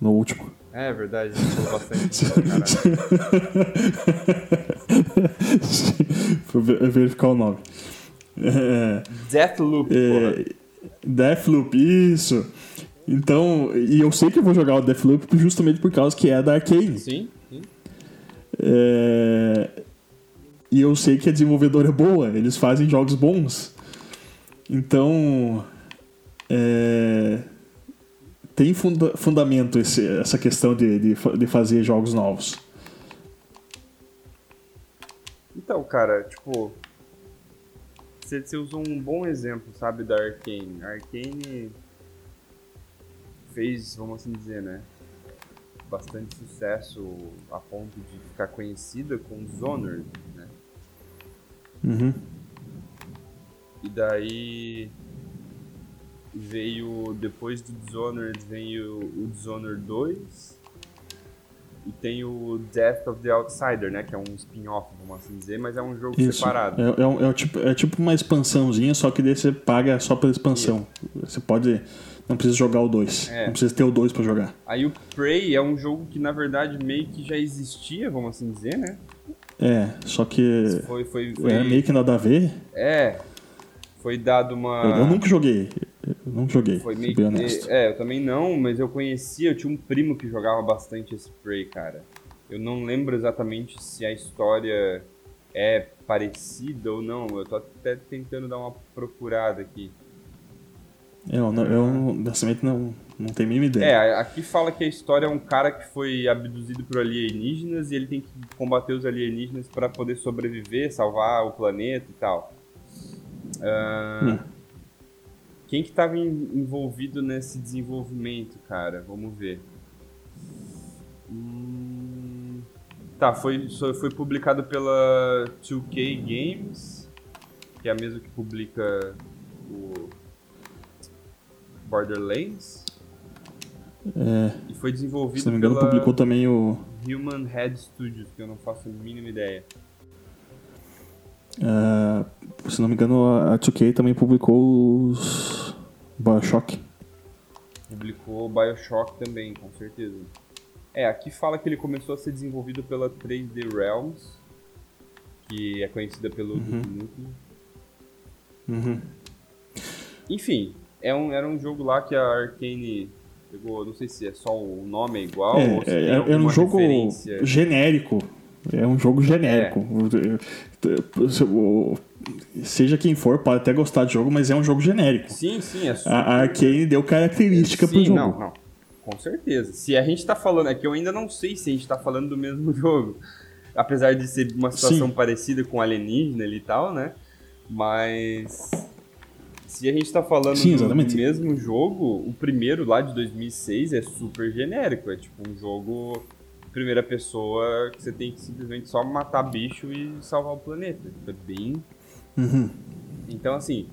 No último. É verdade, falou bastante. Verificar o nome. É, Deathloop. É, Deathloop, isso. Então, e eu sei que eu vou jogar o Deathloop justamente por causa que é da Arcane. Sim, sim. É... E eu sei que a desenvolvedora é boa, eles fazem jogos bons. Então, é... tem funda fundamento esse, essa questão de, de, de fazer jogos novos. Então, cara, tipo, você, usou um bom exemplo, sabe, da Arcane. A Arcane fez, vamos assim dizer, né? Bastante sucesso a ponto de ficar conhecida com Dishonored, né? Uhum. E daí veio, depois do Dishonored, veio o Dishonored 2 e tem o Death of the Outsider, né? Que é um spin-off, vamos assim dizer, mas é um jogo Isso. separado. É, é, é, tipo, é tipo uma expansãozinha, só que daí você paga só pela expansão. Isso. Você pode não precisa jogar o 2. É. Não precisa ter o 2 para jogar. Aí o Prey é um jogo que na verdade meio que já existia, vamos assim dizer, né? É, só que foi, foi, foi... era meio que nada a ver. É. Foi dado uma. Eu, eu nunca joguei. Eu nunca joguei. Foi meio bem honesto. É, eu também não, mas eu conhecia, eu tinha um primo que jogava bastante esse Prey, cara. Eu não lembro exatamente se a história é parecida ou não. Eu tô até tentando dar uma procurada aqui. Eu, não, eu honestamente não, não tenho a mínima ideia. É, aqui fala que a história é um cara que foi abduzido por alienígenas e ele tem que combater os alienígenas para poder sobreviver, salvar o planeta e tal. Uh, hum. Quem que estava envolvido nesse desenvolvimento, cara? Vamos ver. Hum, tá, foi, foi publicado pela 2K Games, que é a mesma que publica o Borderlands. É. E foi desenvolvido Se não me engano, publicou também o. Human Head Studios, que eu não faço a mínima ideia. Uh, se não me engano, a 2K também publicou os Bioshock. Publicou Bioshock também, com certeza. É, aqui fala que ele começou a ser desenvolvido pela 3D Realms, que é conhecida pelo Uhum. Uhum. Enfim, é um, era um jogo lá que a Arkane pegou, não sei se é só o nome é igual É, ou se é, é um jogo referência. genérico. É um jogo genérico. Seja quem for, pode até gostar de jogo, mas é um jogo genérico. Sim, sim, é super... A Arkane deu característica pro Sim, jogo. não, não. Com certeza. Se a gente tá falando, é que eu ainda não sei se a gente tá falando do mesmo jogo. Apesar de ser uma situação Sim. parecida com alienígena ali e tal, né? Mas se a gente tá falando Sim, do mesmo jogo, o primeiro lá de 2006 é super genérico. É tipo um jogo primeira pessoa que você tem que simplesmente só matar bicho e salvar o planeta. É bem Uhum. então, assim,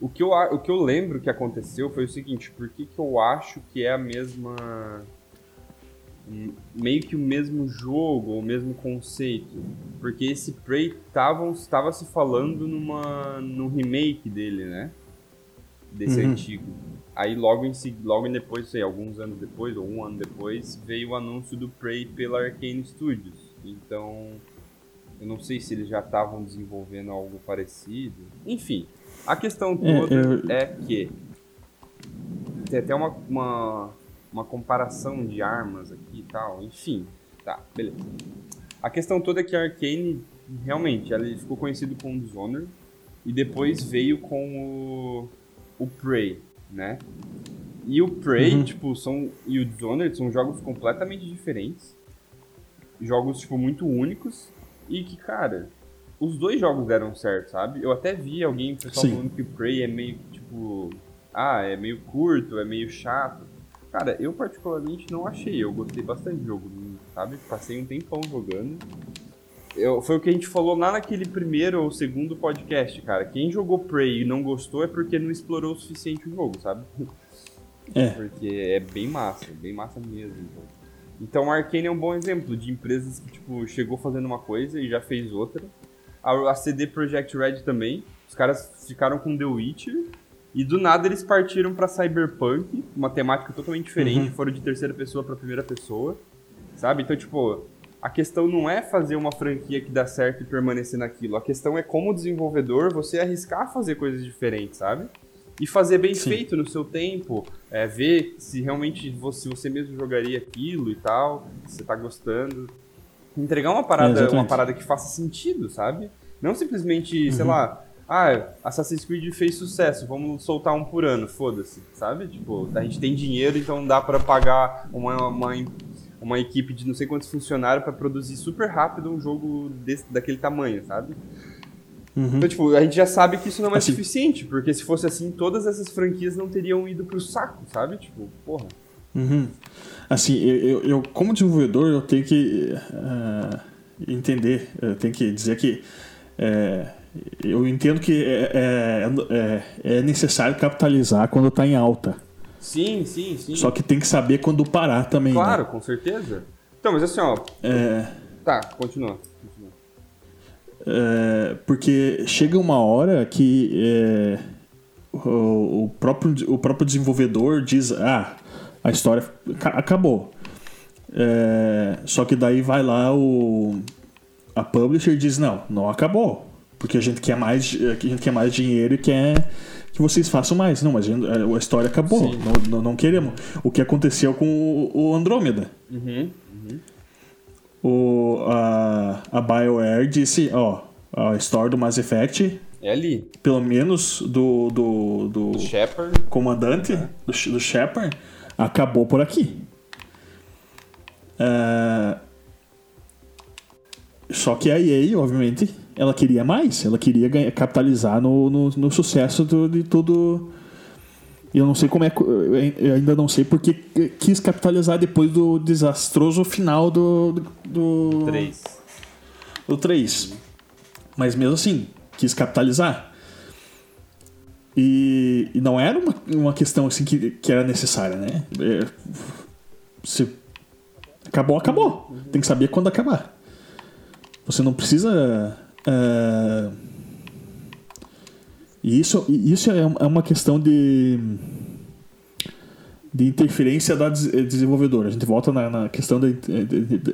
o que, eu, o que eu lembro que aconteceu foi o seguinte: por que, que eu acho que é a mesma. meio que o mesmo jogo, o mesmo conceito? Porque esse Prey estava se falando numa, num remake dele, né? Desse Uhum. antigo. Aí logo em, logo depois, sei, alguns anos depois, ou um ano depois, veio o anúncio do Prey pela Arcane Studios. Então, eu não sei se eles já estavam desenvolvendo algo parecido. Enfim, a questão É, toda eu- é, que tem até uma, uma, uma comparação de armas aqui e tal. Enfim, tá, beleza. A questão toda é que a Arcane, realmente, ela ficou conhecido como Dishonored e depois veio com o, o Prey, né? E o Prey, Uhum. tipo, são, e o Dishonored são jogos completamente diferentes. Jogos, tipo, muito únicos. E que, cara, os dois jogos deram certo, sabe? Eu até vi alguém, pessoal Sim. falando que o Prey é meio, tipo... Ah, é meio curto, é meio chato. Cara, eu particularmente não achei. Eu gostei bastante do jogo, sabe? Passei um tempão jogando. Eu, foi o que a gente falou lá naquele primeiro ou segundo podcast, cara. Quem jogou Prey e não gostou é porque não explorou o suficiente o jogo, sabe? É. Porque é bem massa, bem massa mesmo. Então, então a Arkane é um bom exemplo de empresas que, tipo, chegou fazendo uma coisa e já fez outra. A, a CD Projekt Red também. Os caras ficaram com The Witcher. E do nada eles partiram pra Cyberpunk, uma temática totalmente diferente, Uhum. foram de terceira pessoa pra primeira pessoa. Sabe? Então, tipo, a questão não é fazer uma franquia que dá certo e permanecer naquilo. A questão é como desenvolvedor você arriscar fazer coisas diferentes, sabe? E fazer bem Sim. feito no seu tempo, é, ver se realmente você, você mesmo jogaria aquilo e tal, se você tá gostando. Entregar uma É, parada, exatamente. uma parada que faça sentido, sabe? Não simplesmente, sei lá, ah, Assassin's Creed fez sucesso, vamos soltar um por ano, foda-se, sabe? Tipo, a gente tem dinheiro, então dá pra pagar uma, uma, uma equipe de não sei quantos funcionários pra produzir super rápido um jogo desse, daquele tamanho, sabe? Uhum. Então, tipo, a gente já sabe que isso não é Assim- suficiente, porque se fosse assim, todas essas franquias não teriam ido pro saco, sabe? Tipo, porra. Uhum. Assim, eu, eu, como desenvolvedor, eu tenho que ah, entender, eu tenho que dizer que é, eu entendo que é, é, é, é necessário capitalizar quando está em alta. Sim, sim, sim. Só que tem que saber quando parar também. né? Claro, com certeza. Então, mas assim, ó. É, Tá, continua. continua. é, porque chega uma hora que é, o, o próprio, o próprio desenvolvedor diz: ah, a história ca- acabou. É, só que daí vai lá o a publisher diz: não, não acabou. Porque a gente quer mais, a gente quer mais dinheiro e quer que vocês façam mais. Não, mas a a história acabou. Não, não, queremos. O que aconteceu com o, o Andrômeda. Uhum. O, a, a BioWare disse: ó, a história do Mass Effect, É ali. pelo menos do, do, do Shepard. comandante, do, do Shepard, acabou por aqui. É, Só que a EA, obviamente, ela queria mais. Ela queria ganhar- capitalizar no, no, no sucesso do- de tudo. Eu não sei como é. ainda não sei porque quis capitalizar depois do desastroso final do. do, do 3. do 3. Mas mesmo assim, quis capitalizar. E, e não era uma, uma questão assim que, que era necessária, né? É, se acabou, acabou. Tem que saber quando acabar. Você não precisa. É, E isso, isso é é uma questão de. de interferência da desenvolvedora. A gente volta na, na questão da,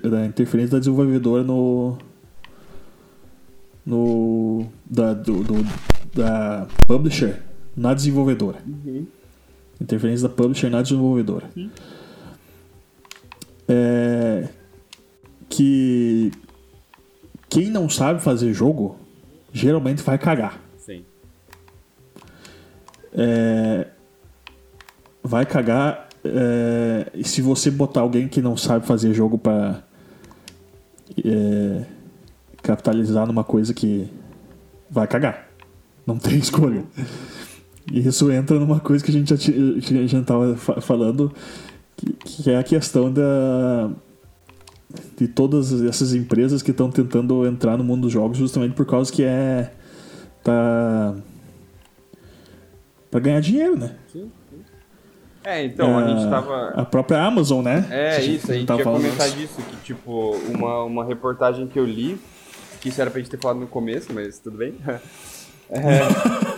da, interferência da desenvolvedora no. no. da, do, do da publisher na desenvolvedora. Uhum. Interferência da publisher na desenvolvedora. Uhum. É, que quem não sabe fazer jogo geralmente vai cagar. Sim. É, vai cagar. É, e se você botar alguém que não sabe fazer jogo para é, capitalizar numa coisa que vai cagar. Não tem escolha. E isso entra numa coisa que a gente já estava falando, que, que, é a questão da, de todas essas empresas que estão tentando entrar no mundo dos jogos justamente por causa que é. tá. para ganhar dinheiro, né? Sim. É, então, a gente tava. A própria Amazon, né? É, isso, a gente ia comentar disso, que tipo, uma, uma reportagem que eu li, que isso era pra gente ter falado no começo, mas tudo bem. É,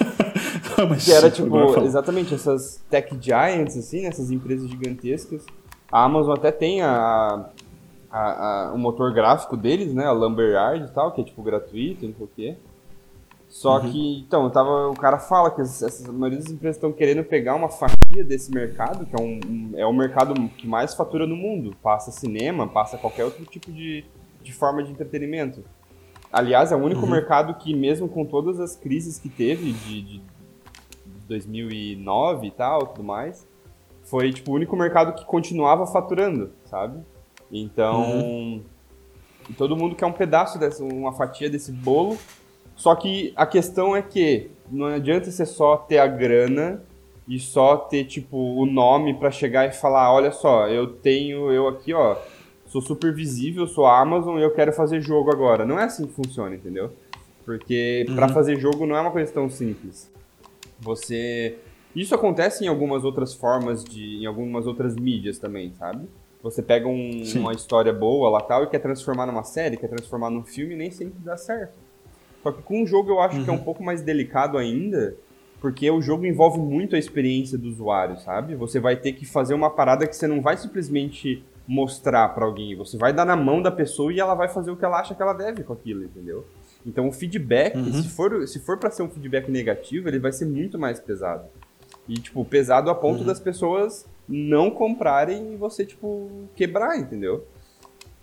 mas que era tipo, exatamente, essas tech giants, assim, essas empresas gigantescas. A Amazon até tem a, a, a, o motor gráfico deles, né? A Lumberyard e tal, que é tipo gratuito, não sei o quê. Só uhum. que, então, tava, o cara fala que essas, a maioria das empresas estão querendo pegar uma fatia desse mercado, que é, um, um, é o mercado que mais fatura no mundo. Passa cinema, passa qualquer outro tipo de, de forma de entretenimento. Aliás, é o único uhum. mercado que, mesmo com todas as crises que teve de, de 2009 e tal, tudo mais, foi tipo o único mercado que continuava faturando, sabe? Então, uhum. todo mundo quer um pedaço dessa, uma fatia desse bolo só que a questão é que não adianta você só ter a grana e só ter, tipo, o nome para chegar e falar, olha só, eu tenho, eu aqui, ó, sou super visível, sou a Amazon e eu quero fazer jogo agora. Não é assim que funciona, entendeu? Porque uhum. para fazer jogo não é uma coisa tão simples. Você... Isso acontece em algumas outras formas de... em algumas outras mídias também, sabe? Você pega um, uma história boa lá tal e quer transformar numa série, quer transformar num filme e nem sempre dá certo. Só que com o jogo eu acho uhum. que é um uhum. pouco mais delicado ainda, porque o jogo envolve muito a experiência do usuário, sabe? Você vai ter que fazer uma parada que você não vai simplesmente mostrar para alguém, você vai dar na mão da pessoa e ela vai fazer o que ela acha que ela deve com aquilo, entendeu? Então o feedback, uhum. se for, se for para ser um feedback negativo, ele vai ser muito mais pesado. E, tipo, pesado a ponto uhum. das pessoas não comprarem e você, tipo, quebrar, entendeu?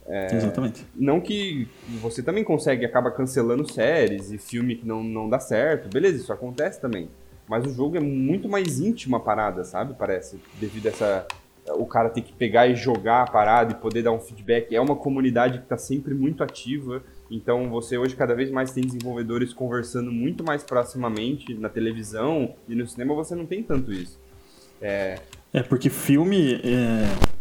É, Exatamente. Não que você também consegue acaba cancelando séries e filme que não, não dá certo. Beleza, isso acontece também. Mas o jogo é muito mais íntimo a parada, sabe? Parece. Devido a essa. O cara ter que pegar e jogar a parada e poder dar um feedback. É uma comunidade que está sempre muito ativa. Então você hoje cada vez mais tem desenvolvedores conversando muito mais proximamente na televisão e no cinema você não tem tanto isso. É, é porque filme. É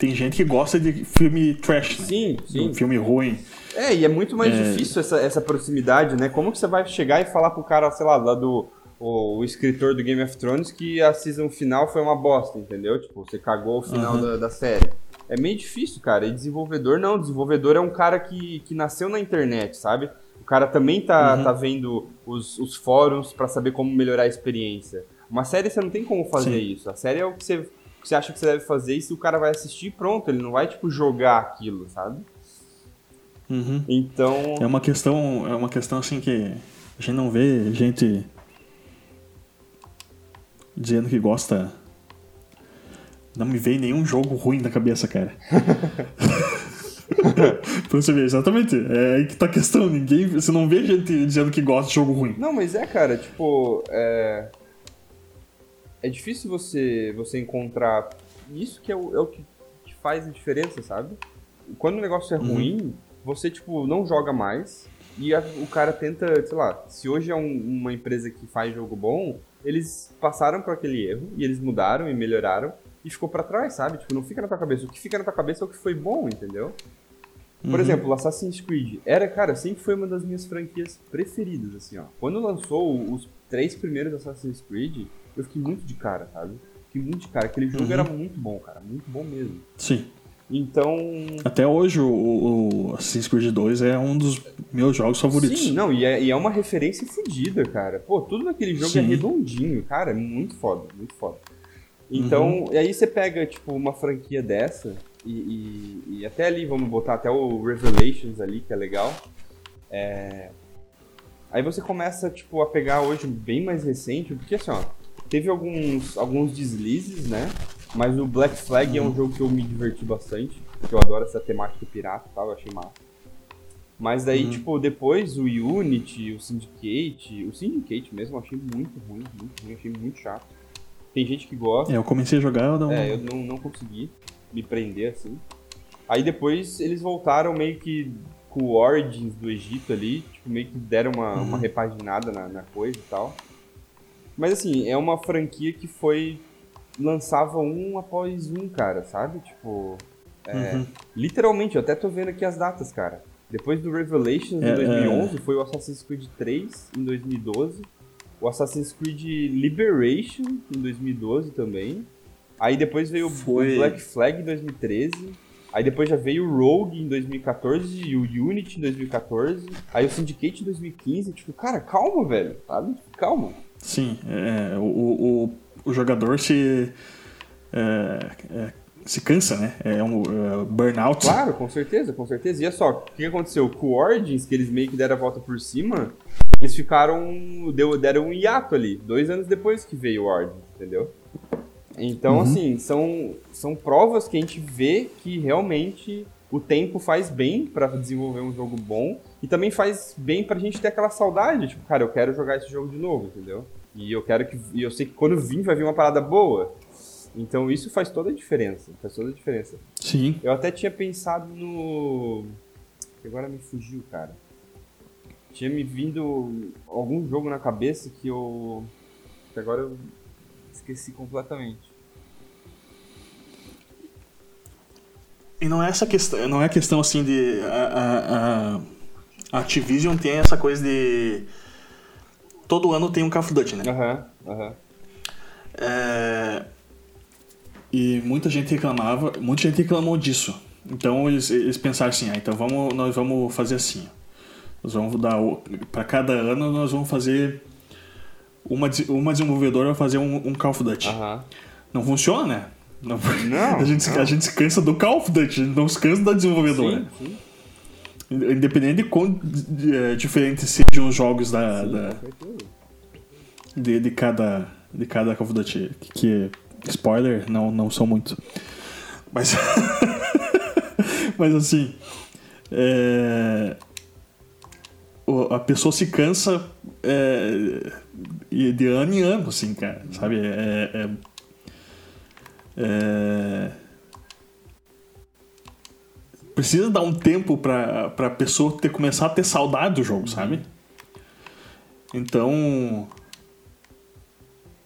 tem gente que gosta de filme trash, né? Sim, sim. filme ruim. É, e é muito mais é... difícil essa, essa proximidade, né? Como que você vai chegar e falar pro cara, sei lá, lá do o, o, escritor do Game of Thrones que a season final foi uma bosta, entendeu? Tipo, você cagou o final uhum. da, da, série. É meio difícil, cara. E desenvolvedor não. Desenvolvedor é um cara que, que nasceu na internet, sabe? O cara também tá, uhum. tá vendo os, os fóruns para saber como melhorar a experiência. Uma série você não tem como fazer Sim. isso. A série é o que você que você acha que você deve fazer e se o cara vai assistir, pronto, ele não vai, tipo, jogar aquilo, sabe? Uhum. Então... É uma questão, é uma questão, assim, que a gente não vê gente dizendo que gosta... Não me vem nenhum jogo ruim na cabeça, cara. pra você ver, exatamente. É aí que tá a questão. Ninguém. Você não vê gente dizendo que gosta de jogo ruim. Não, mas é, cara, tipo. É é difícil você, você encontrar. Isso que é o, é o que, que faz a diferença, sabe? Quando o negócio é uhum. ruim, você, tipo, não joga mais. E a, o cara tenta, sei lá, se hoje é um, uma empresa que faz jogo bom, eles passaram por aquele erro e eles mudaram e melhoraram e ficou para trás, sabe? Tipo, não fica na tua cabeça. O que fica na tua cabeça é o que foi bom, entendeu? Por uhum. exemplo, Assassin's Creed era, cara, sempre foi uma das minhas franquias preferidas, assim, ó. Quando lançou os três primeiros Assassin's Creed, eu fiquei muito de cara, sabe? Fiquei muito de cara. Aquele jogo uhum. era muito bom, cara. Muito bom mesmo. Sim. Então. Até hoje o, o Assassin's Creed 2 é um dos meus jogos favoritos. Sim, não, e é, e é uma referência fodida, cara. Pô, tudo naquele jogo é Sim. é redondinho, cara. É muito foda, muito foda. Então, uhum. e aí você pega, tipo, uma franquia dessa, e, e, e, até ali, vamos botar até o Revelations ali, que é legal. É... Aí você começa, tipo, a pegar hoje bem mais recente, porque assim, ó, teve alguns, alguns deslizes, né? Mas o Black Flag uhum. é um uhum. jogo que eu me diverti bastante, porque eu adoro essa temática pirata e tal, eu achei massa. Mas daí, uhum. tipo, depois o Unity, o Syndicate, o Syndicate mesmo eu achei muito ruim, muito ruim, achei muito chato. Tem gente que gosta. É, eu comecei a jogar, eu não. É, eu não, não consegui me prender assim. Aí depois eles voltaram meio que com o Origins do Egito ali, tipo, meio que deram uma, uhum. uma repaginada na, na coisa e tal. Mas assim, é uma franquia que foi. lançava um após um, cara, sabe? Tipo. É, uhum. Literalmente, eu até tô vendo aqui as datas, cara. Depois do Revelations é, em 2011, é... foi o Assassin's Creed 3 em 2012. O Assassin's Creed Liberation em 2012 também. Aí depois veio foi... o Black Flag em 2013. Aí depois já veio o Rogue em 2014 e o Unity em 2014. Aí o Syndicate em 2015. Tipo, cara, calma, velho, sabe? Calma. Sim, é, o, o, o jogador se. É, é, se cansa, né? É um é, burnout. Claro, com certeza, com certeza. E olha só, o que aconteceu? Com o Origins, que eles meio que deram a volta por cima, eles ficaram. Deu, deram um hiato ali, dois anos depois que veio o Origins, entendeu? Então, uhum. assim, são, são provas que a gente vê que realmente o tempo faz bem para desenvolver um jogo bom e também faz bem pra gente ter aquela saudade, tipo, cara, eu quero jogar esse jogo de novo, entendeu? E eu quero que e eu sei que quando vir vai vir uma parada boa. Então isso faz toda a diferença, faz toda a diferença. Sim. Eu até tinha pensado no agora me fugiu, cara. Tinha me vindo algum jogo na cabeça que eu que agora eu esqueci completamente. E não é essa questão, não é questão assim de a, a, a Activision tem essa coisa de todo ano tem um Call of Duty, né? Aham, uhum, aham. Uhum. É... E muita gente reclamava, muita gente reclamou disso. Então eles, eles pensaram assim, ah, então vamos, nós vamos fazer assim. Nós vamos dar para cada ano nós vamos fazer uma, uma desenvolvedora vai fazer um, um Call of Duty. Uhum. Não funciona, né? Não, não, a, gente, não. a gente se cansa do Call of Duty, a gente não se cansa da desenvolvedora. Sim, sim. Independente de quão é, diferentes sejam os jogos da, sim, da de, de, cada, de cada Call of Duty, que, spoiler, não, não são muito. Mas, mas assim, é, a pessoa se cansa é, de ano em ano, assim, cara, sabe? É, é, é, precisa dar um tempo pra, pra pessoa ter, começar a ter saudade do jogo, sabe? Então.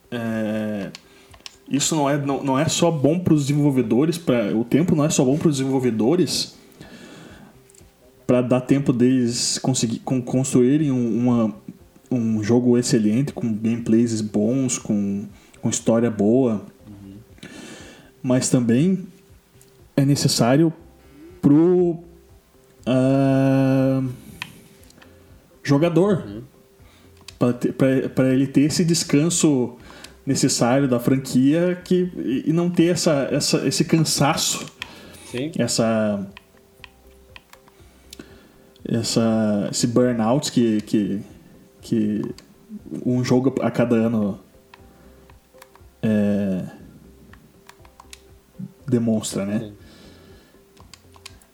É, isso não é, não, não é só bom para os desenvolvedores, pra, o tempo não é só bom para os desenvolvedores para dar tempo deles conseguir com, construírem uma, um jogo excelente, com gameplays bons, com, com história boa. Uhum. Mas também é necessário pro uh, jogador. Uhum. Para ele ter esse descanso necessário da franquia que, e não ter essa, essa, esse cansaço. Sim. Essa, essa, esse burnout que, que, que um jogo a cada ano é, demonstra, né? Sim.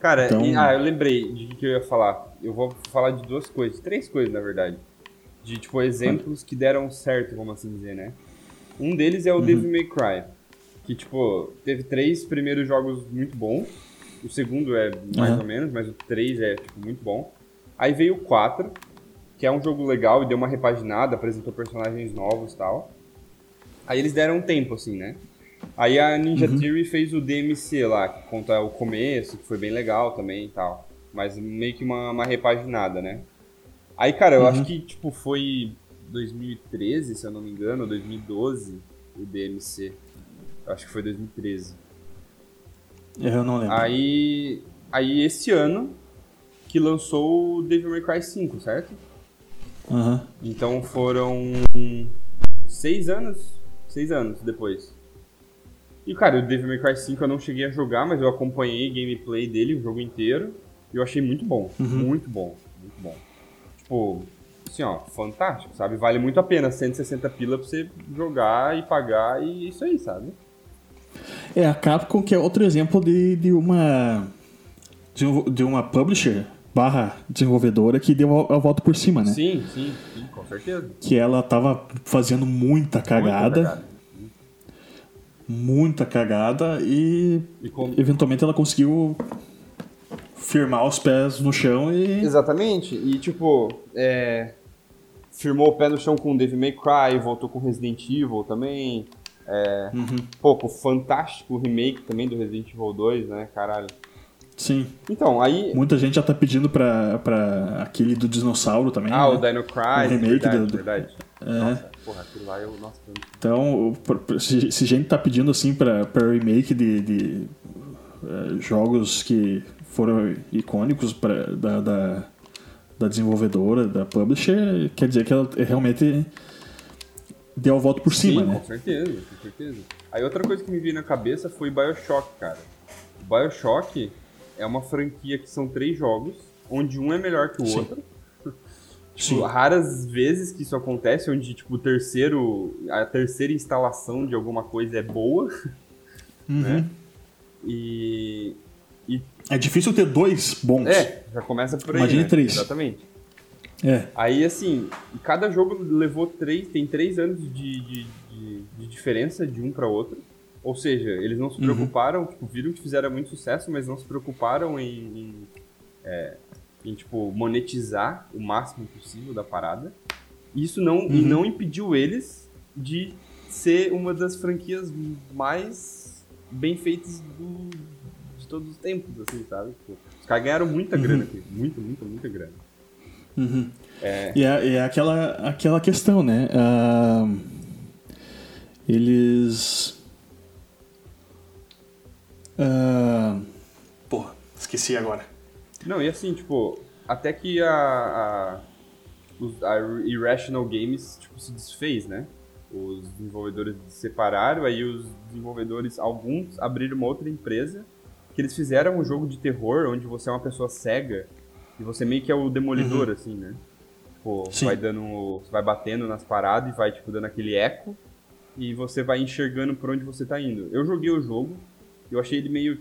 Cara, então... e, ah, eu lembrei de que eu ia falar. Eu vou falar de duas coisas, três coisas na verdade. De tipo exemplos que deram certo, vamos assim dizer, né? Um deles é o uhum. Devil May Cry, que tipo teve três primeiros jogos muito bons. O segundo é mais uhum. ou menos, mas o três é tipo muito bom. Aí veio o 4, que é um jogo legal e deu uma repaginada, apresentou personagens novos e tal. Aí eles deram um tempo, assim, né? Aí a Ninja uhum. Theory fez o DMC lá, que conta o começo, que foi bem legal também e tal. Mas meio que uma, uma repaginada, né? Aí, cara, eu uhum. acho que, tipo, foi 2013, se eu não me engano, 2012, o DMC. Eu acho que foi 2013. Eu não lembro. Aí, aí esse ano que lançou o Devil May Cry 5, certo? Uhum. Então foram seis anos, seis anos depois. E, cara, o Devil May Cry 5 eu não cheguei a jogar, mas eu acompanhei gameplay dele o jogo inteiro. E eu achei muito bom. Uhum. Muito bom. Muito bom. Tipo, assim, ó, fantástico, sabe? Vale muito a pena 160 pila pra você jogar e pagar e isso aí, sabe? É, a Capcom que é outro exemplo de, de uma de uma publisher barra desenvolvedora que deu a, a volta por cima, né? Sim, sim, sim, com certeza. Que ela tava fazendo muita cagada. Muita cagada. Muita cagada e, e com... eventualmente ela conseguiu firmar os pés no chão e. Exatamente. E tipo, é... firmou o pé no chão com Devil May Cry, voltou com Resident Evil também. É... Uhum. Pô, fantástico remake também do Resident Evil 2, né? Caralho. Sim. Então, aí. Muita gente já tá pedindo pra, pra aquele do dinossauro também. Ah, né? o Dino Crisis. O remake verdade, do. Verdade. É. Nossa, porra, aquilo lá eu. Nossa, Então, se, se gente tá pedindo assim pra, pra remake de, de uh, jogos que foram icônicos pra, da, da, da desenvolvedora, da publisher, quer dizer que ela realmente deu a volta por Sim, cima, né? Com certeza, com certeza. Aí outra coisa que me veio na cabeça foi Bioshock, cara. Bioshock é uma franquia que são três jogos, onde um é melhor que o Sim. outro. tipo, raras vezes que isso acontece, onde tipo, o terceiro, a terceira instalação de alguma coisa é boa. Uhum. Né? E, e, É difícil ter dois bons. É, já começa por aí. Imagine né? três. Exatamente. É. Aí, assim, cada jogo levou três, tem três anos de, de, de, de diferença de um para outro. Ou seja, eles não se uhum. preocuparam, uhum. tipo, viram que fizeram muito sucesso, mas não se preocuparam em, em, é, em, tipo, monetizar o máximo possível da parada. Isso não, uhum. não impediu eles de ser uma das franquias mais bem feitas do, de todos os tempos, assim, sabe? Tipo, os caras ganharam muita uhum. grana aqui, muita, muita, muita grana. Uhum. É... E é, é, aquela, aquela questão, né? Uh, eles Uh... Porra, esqueci agora. Não, e assim, tipo, até que a, a, a Irrational Games tipo, se desfez, né? Os desenvolvedores se separaram, aí os desenvolvedores, alguns, abriram uma outra empresa que eles fizeram um jogo de terror onde você é uma pessoa cega e você meio que é o demolidor, uhum. assim, né? Tipo, Sim. vai dando. Você vai batendo nas paradas e vai, tipo, dando aquele eco e você vai enxergando por onde você tá indo. Eu joguei o jogo, eu achei ele meio.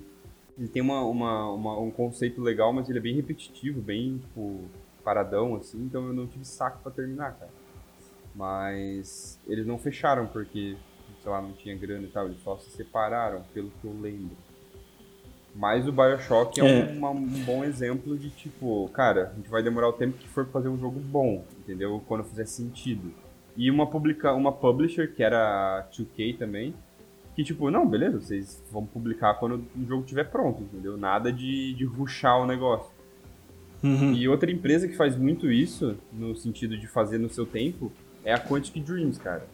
Ele tem uma, uma, uma, um conceito legal, mas ele é bem repetitivo, bem, tipo, paradão, assim, então eu não tive saco para terminar, cara. Mas eles não fecharam porque, sei lá, não tinha grana e tal, eles só se separaram, pelo que eu lembro. Mas o Bioshock é, é. Um, um, bom exemplo de tipo, cara, a gente vai demorar o tempo que for pra fazer um jogo bom, entendeu? Quando fizer sentido. E uma, publica, uma publisher, que era a 2K também, que tipo, não, beleza, vocês vão publicar quando o jogo estiver pronto, entendeu? Nada de, de ruxar o negócio. Uhum. E outra empresa que faz muito isso, no sentido de fazer no seu tempo, é a Quantic Dreams, cara.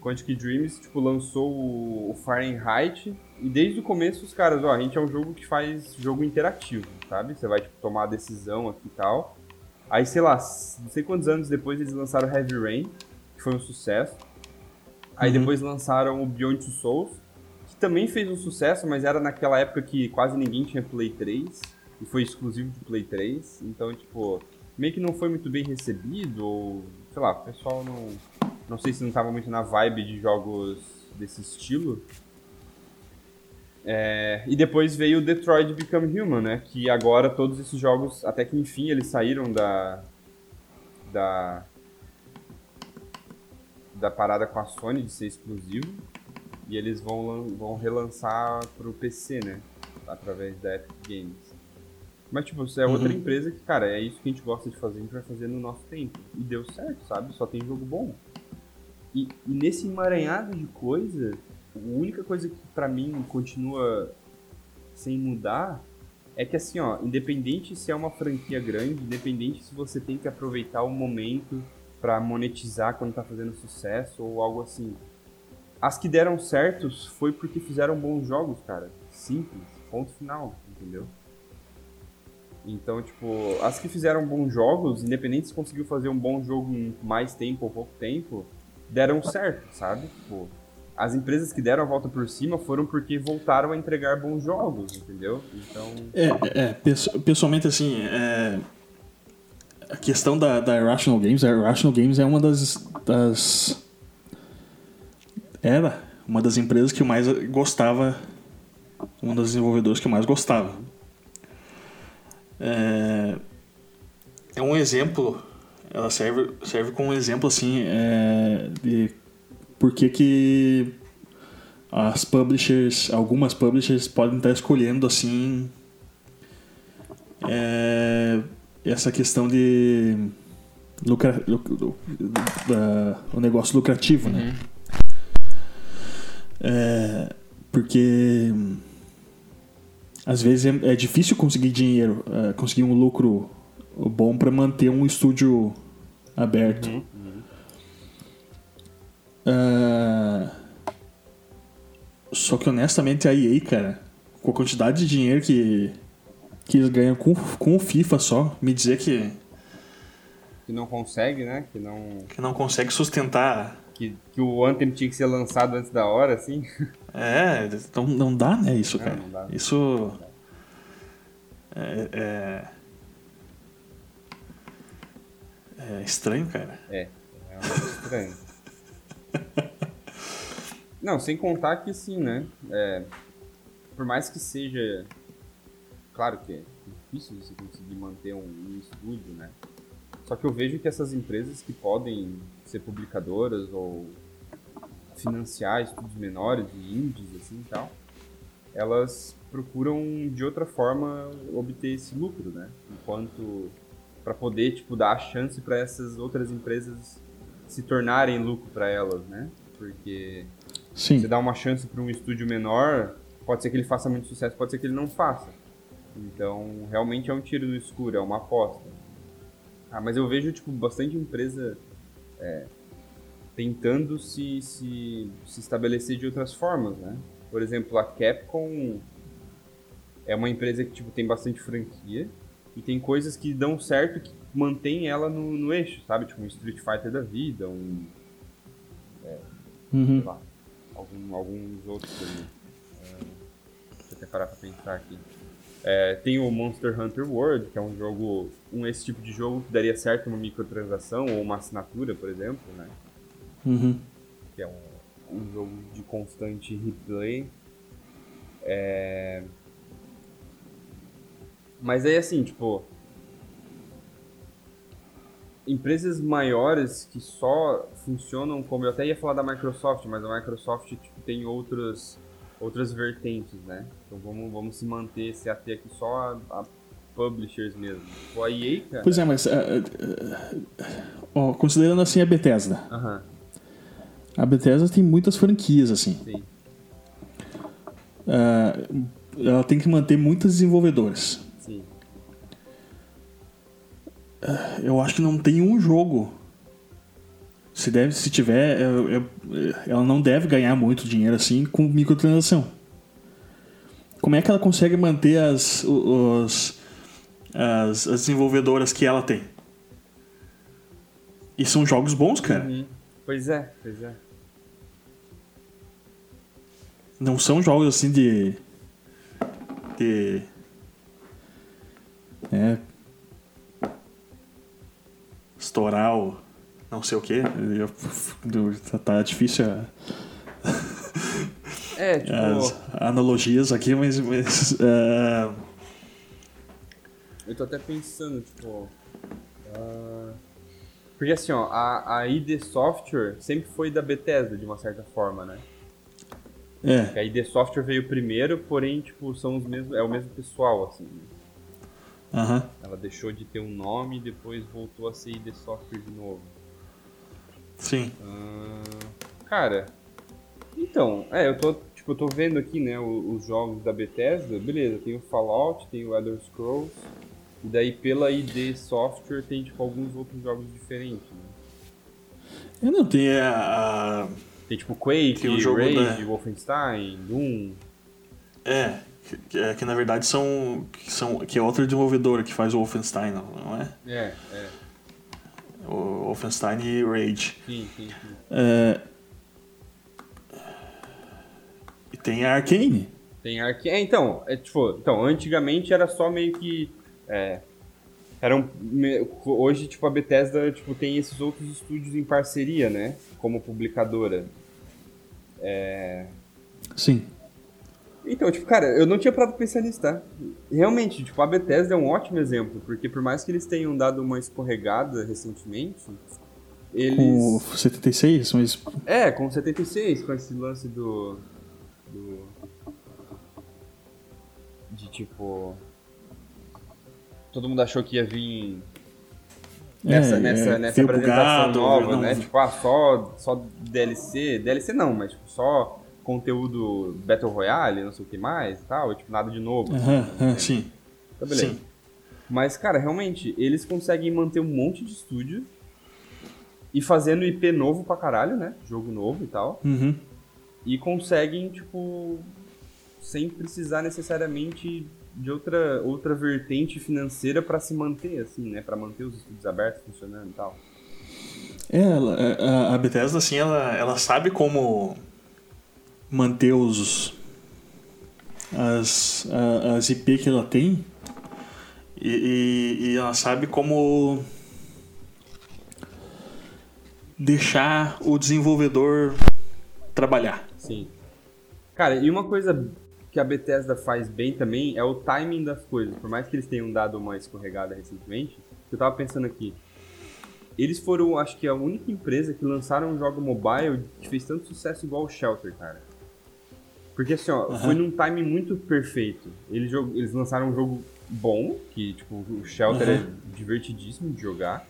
Quantic Dreams, tipo, lançou o Fahrenheit e desde o começo os caras, ó, a gente é um jogo que faz jogo interativo, sabe? Você vai, tipo, tomar a decisão aqui e tal. Aí, sei lá, não sei quantos anos depois eles lançaram Heavy Rain, que foi um sucesso. Aí uhum. depois lançaram o Beyond Two Souls, que também fez um sucesso, mas era naquela época que quase ninguém tinha Play 3 e foi exclusivo de Play 3. Então, tipo, meio que não foi muito bem recebido, ou sei lá, o pessoal não. Não sei se não tava muito na vibe de jogos desse estilo. É, e depois veio Detroit Become Human, né? Que agora todos esses jogos, até que enfim, eles saíram da. da da parada com a Sony de ser exclusivo. E eles vão, vão relançar pro PC, né? Através da Epic Games. Mas, tipo, isso é outra uhum. empresa que, cara, é isso que a gente gosta de fazer, a gente vai fazer no nosso tempo. E deu certo, sabe? Só tem jogo bom. E, e nesse emaranhado de coisa, a única coisa que para mim continua sem mudar é que assim, ó, independente se é uma franquia grande, independente se você tem que aproveitar o momento para monetizar quando tá fazendo sucesso ou algo assim. As que deram certos foi porque fizeram bons jogos, cara. Simples, ponto final, entendeu? Então, tipo, as que fizeram bons jogos, independente se conseguiu fazer um bom jogo em mais tempo ou pouco tempo, deram certo, sabe? Tipo, as empresas que deram a volta por cima foram porque voltaram a entregar bons jogos, entendeu? Então. É, é pessoalmente assim, é, a questão da, da Irrational Games, a Irrational Games é uma das, das. Era uma das empresas que eu mais gostava. Uma das desenvolvedoras que eu mais gostava. É, é um exemplo. Ela serve, serve como um exemplo assim é, de por que, que as publishers, algumas publishers podem estar escolhendo assim é, essa questão de lucra, lucra, uh, o negócio lucrativo, né? Uhum. É, porque às vezes é, é, difícil conseguir dinheiro, uh, conseguir um lucro bom para manter um estúdio aberto. Uhum. Uh, só que honestamente a EA, cara, com a quantidade de dinheiro que, que eles ganham com, com o FIFA só, me dizer que. Que não consegue, né? Que não. Que não consegue sustentar. Que, que o Anthem tinha que ser lançado antes da hora, assim. É, não, não dá, né, isso, cara. Não dá, isso. É, é, é. estranho, cara. É, é estranho. Não, sem contar que sim, né? É, por mais que seja. Claro que é difícil você conseguir manter um, um estúdio, né? Só que eu vejo que essas empresas que podem ser publicadoras ou financiar estudos menores e indies assim e tal, elas procuram de outra forma obter esse lucro, né? Enquanto para poder tipo dar a chance para essas outras empresas se tornarem lucro para elas, né? Porque Sim. você dá uma chance para um estúdio menor, pode ser que ele faça muito sucesso, pode ser que ele não faça. Então, realmente é um tiro no escuro, é uma aposta. Ah, mas eu vejo tipo bastante empresa é, tentando se, se, se estabelecer de outras formas, né? Por exemplo, a Capcom é uma empresa que tipo tem bastante franquia e tem coisas que dão certo que mantém ela no, no eixo, sabe? Tipo um Street Fighter da vida, um. É, uhum. sei lá. Algum, alguns outros aí. É, deixa eu até parar pra pensar aqui. É, tem o Monster Hunter World, que é um jogo. Um, esse tipo de jogo que daria certo uma microtransação ou uma assinatura, por exemplo, né? Uhum. Que é um, um jogo de constante replay. É... Mas aí assim, tipo, empresas maiores que só funcionam como eu até ia falar da Microsoft, mas a Microsoft tipo, tem outras outras vertentes, né? Então vamos, vamos se manter, se ater aqui só a, a publishers mesmo. O a EA, cara... Pois é, mas uh, uh, uh, considerando assim a Bethesda. -huh. A Bethesda tem muitas franquias assim. Sim. ela tem que manter muitas desenvolvedoras. eu acho que não tem um jogo. Se, deve, se tiver, eu, eu, ela não deve ganhar muito dinheiro assim com microtransação. Como é que ela consegue manter as, os, as, as desenvolvedoras que ela tem? E são jogos bons, cara. Uhum. Pois é, pois é. Não são jogos assim de. de. É, estourar o não sei o que. Tá, tá difícil a... É, tipo... As analogias aqui, mas. mas uh... Eu tô até pensando, tipo. Uh... Porque assim, ó, a, a ID Software sempre foi da Bethesda, de uma certa forma, né? É. A ID Software veio primeiro, porém, tipo, são os mesmos, é o mesmo pessoal, assim. Né? Uhum. Ela deixou de ter um nome e depois voltou a ser ID Software de novo. Sim. Uh, cara, então, é, eu tô, tipo, eu tô vendo aqui, né, os, os, jogos da Bethesda, beleza, tem o Fallout, tem o Elder Scrolls, e daí pela ID Software tem, tipo, alguns outros jogos diferentes, né? Eu não tenho a... Tem, tipo, Quake, tem Rage, da... Wolfenstein, Doom... É, que, é, que, na verdade são que, são. que é outra desenvolvedora que faz o Wolfenstein, não é? É, é. O Wolfenstein e Rage. Sim, sim, sim. É, Tem a Arkane. Tem a Arkane. É, então, é, tipo, então, antigamente era só meio que. É, era um, hoje, tipo, a Bethesda tipo, tem esses outros estúdios em parceria, né? Como publicadora. É... Sim. Então, tipo, cara, eu não tinha parado pra pensar nisso, tá? Realmente, tipo, a Bethesda é um ótimo exemplo, porque por mais que eles tenham dado uma escorregada recentemente, eles... Com o 76, mas... É, com o 76, com esse lance do... do... De, tipo... Todo mundo achou que ia vir nessa, é, nessa, é, nessa apresentação nova, não... né? Tipo, ah, só, só DLC, DLC não, mas tipo, só conteúdo Battle Royale, não sei o que mais e tal, tipo, nada de novo. Uhum, assim, sim. Tá beleza. Sim. Mas, cara, realmente, eles conseguem manter um monte de estúdio e fazendo IP novo pra caralho, né? Jogo novo e tal. Uhum. E conseguem, tipo, sem precisar necessariamente de outra, outra vertente financeira para se manter, assim, né? Para manter os estúdios abertos funcionando e tal. É, ela, é, a, a Bethesda, assim, ela, ela sabe como manter os as, as IP que ela tem e, e, e ela sabe como deixar o desenvolvedor trabalhar. Sim. Cara, e uma coisa que a Bethesda faz bem também é o timing das coisas. Por mais que eles tenham dado uma escorregada recentemente, eu tava pensando aqui. Eles foram, acho que, a única empresa que lançaram um jogo mobile que fez tanto sucesso igual o Shelter, cara. Porque assim, ó, uhum. foi num timing muito perfeito. Eles, eles lançaram um jogo bom, que tipo, o Shelter uhum. é divertidíssimo de jogar.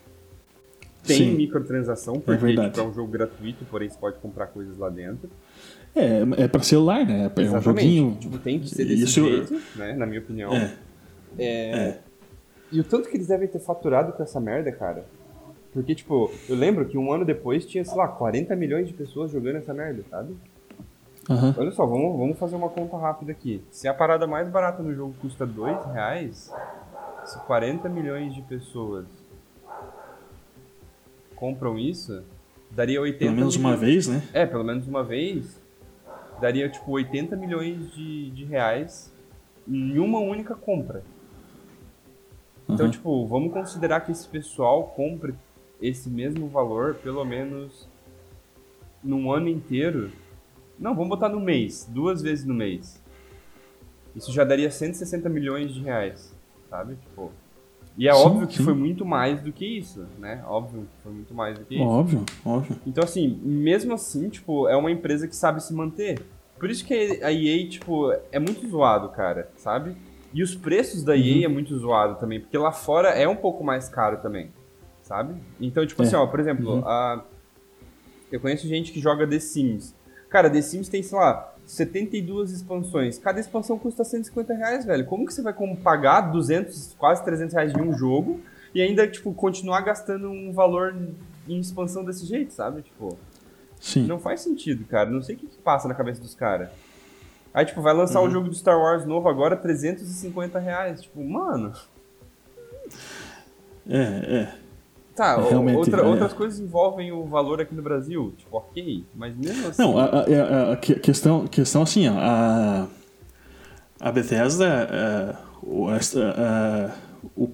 Tem Sim. microtransação, é porque é, tipo, é um jogo gratuito, porém você pode comprar coisas lá dentro. É, é pra celular, né? É um joguinho. Tipo, tem que ser desse Isso... jeito, né? Na minha opinião. É. é. é. E o tanto que eles devem ter faturado com essa merda, cara. Porque, tipo, eu lembro que um ano depois tinha, sei lá, 40 milhões de pessoas jogando essa merda, sabe? Uhum. Olha só, vamos, vamos fazer uma conta rápida aqui. Se a parada mais barata no jogo custa 2 reais, se 40 milhões de pessoas compram isso, daria 80 Pelo menos milhões. uma vez, né? É, pelo menos uma vez daria tipo 80 milhões de, de reais em uma única compra. Então, uhum. tipo, vamos considerar que esse pessoal compre esse mesmo valor pelo menos num ano inteiro. Não, vamos botar no mês, duas vezes no mês. Isso já daria 160 milhões de reais, sabe? Tipo, e é sim, óbvio que sim. foi muito mais do que isso, né? Óbvio que foi muito mais do que isso. Óbvio, óbvio. Então, assim, mesmo assim, tipo, é uma empresa que sabe se manter. Por isso que a EA, tipo, é muito zoado, cara, sabe? E os preços da EA uhum. é muito zoado também, porque lá fora é um pouco mais caro também, sabe? Então, tipo é. assim, ó, por exemplo, uhum. a... eu conheço gente que joga The Sims. Cara, The Sims tem, sei lá, 72 expansões. Cada expansão custa 150 reais, velho. Como que você vai pagar 200, quase 300 reais de um jogo e ainda, tipo, continuar gastando um valor em expansão desse jeito, sabe? Tipo, Sim. não faz sentido, cara. Não sei o que, que passa na cabeça dos caras. Aí, tipo, vai lançar o uhum. jogo do Star Wars novo agora, 350 reais. Tipo, mano... É, é. Tá, outra, é. outras coisas envolvem o valor aqui no Brasil, tipo, ok, mas mesmo assim... Não, a, a, a questão, questão assim, ó, a, a Bethesda, é, o, a, o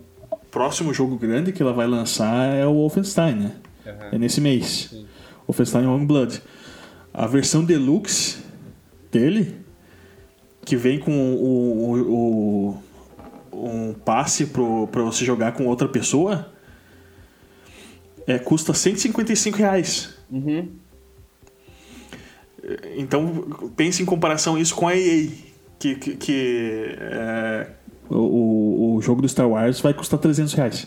próximo jogo grande que ela vai lançar é o Wolfenstein, né? Uhum. É nesse mês. Sim. Wolfenstein Youngblood. A versão deluxe dele, que vem com o, o, o um passe para você jogar com outra pessoa é, custa 155 reais. Uhum. Então, pense em comparação isso com a EA, que, que, que é, o, o jogo do Star Wars vai custar 300 reais.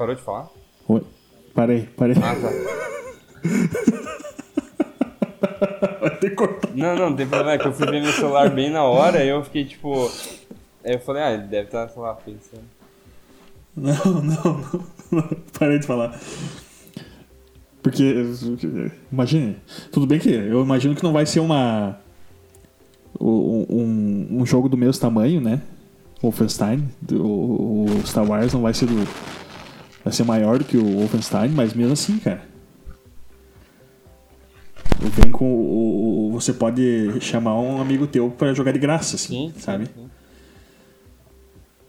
Parou de falar? Oi. Parei, parei. Ah, tá. Vai ter cortado. Não, não, não tem problema. É que eu fui ver meu celular bem na hora e eu fiquei tipo. Aí eu falei, ah, ele deve estar, sei lá, pensando. Não, não, não. Parei de falar. Porque, imagine, tudo bem que eu imagino que não vai ser uma. Um, um jogo do mesmo tamanho, né? Wolfenstein. O, o Star Wars não vai ser do. Vai ser maior do que o Wolfenstein, mas mesmo assim, cara. Vem com o, você pode chamar um amigo teu para jogar de graça, assim, sim, sabe? Sim.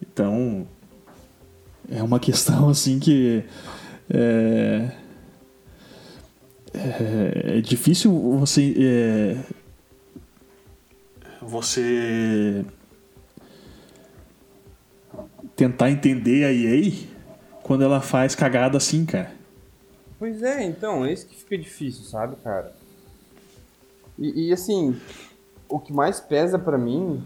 Então é uma questão assim que é, é, é difícil você é, você tentar entender a EA quando ela faz cagada assim, cara. Pois é, então, é isso que fica difícil, sabe, cara? E, e assim, o que mais pesa para mim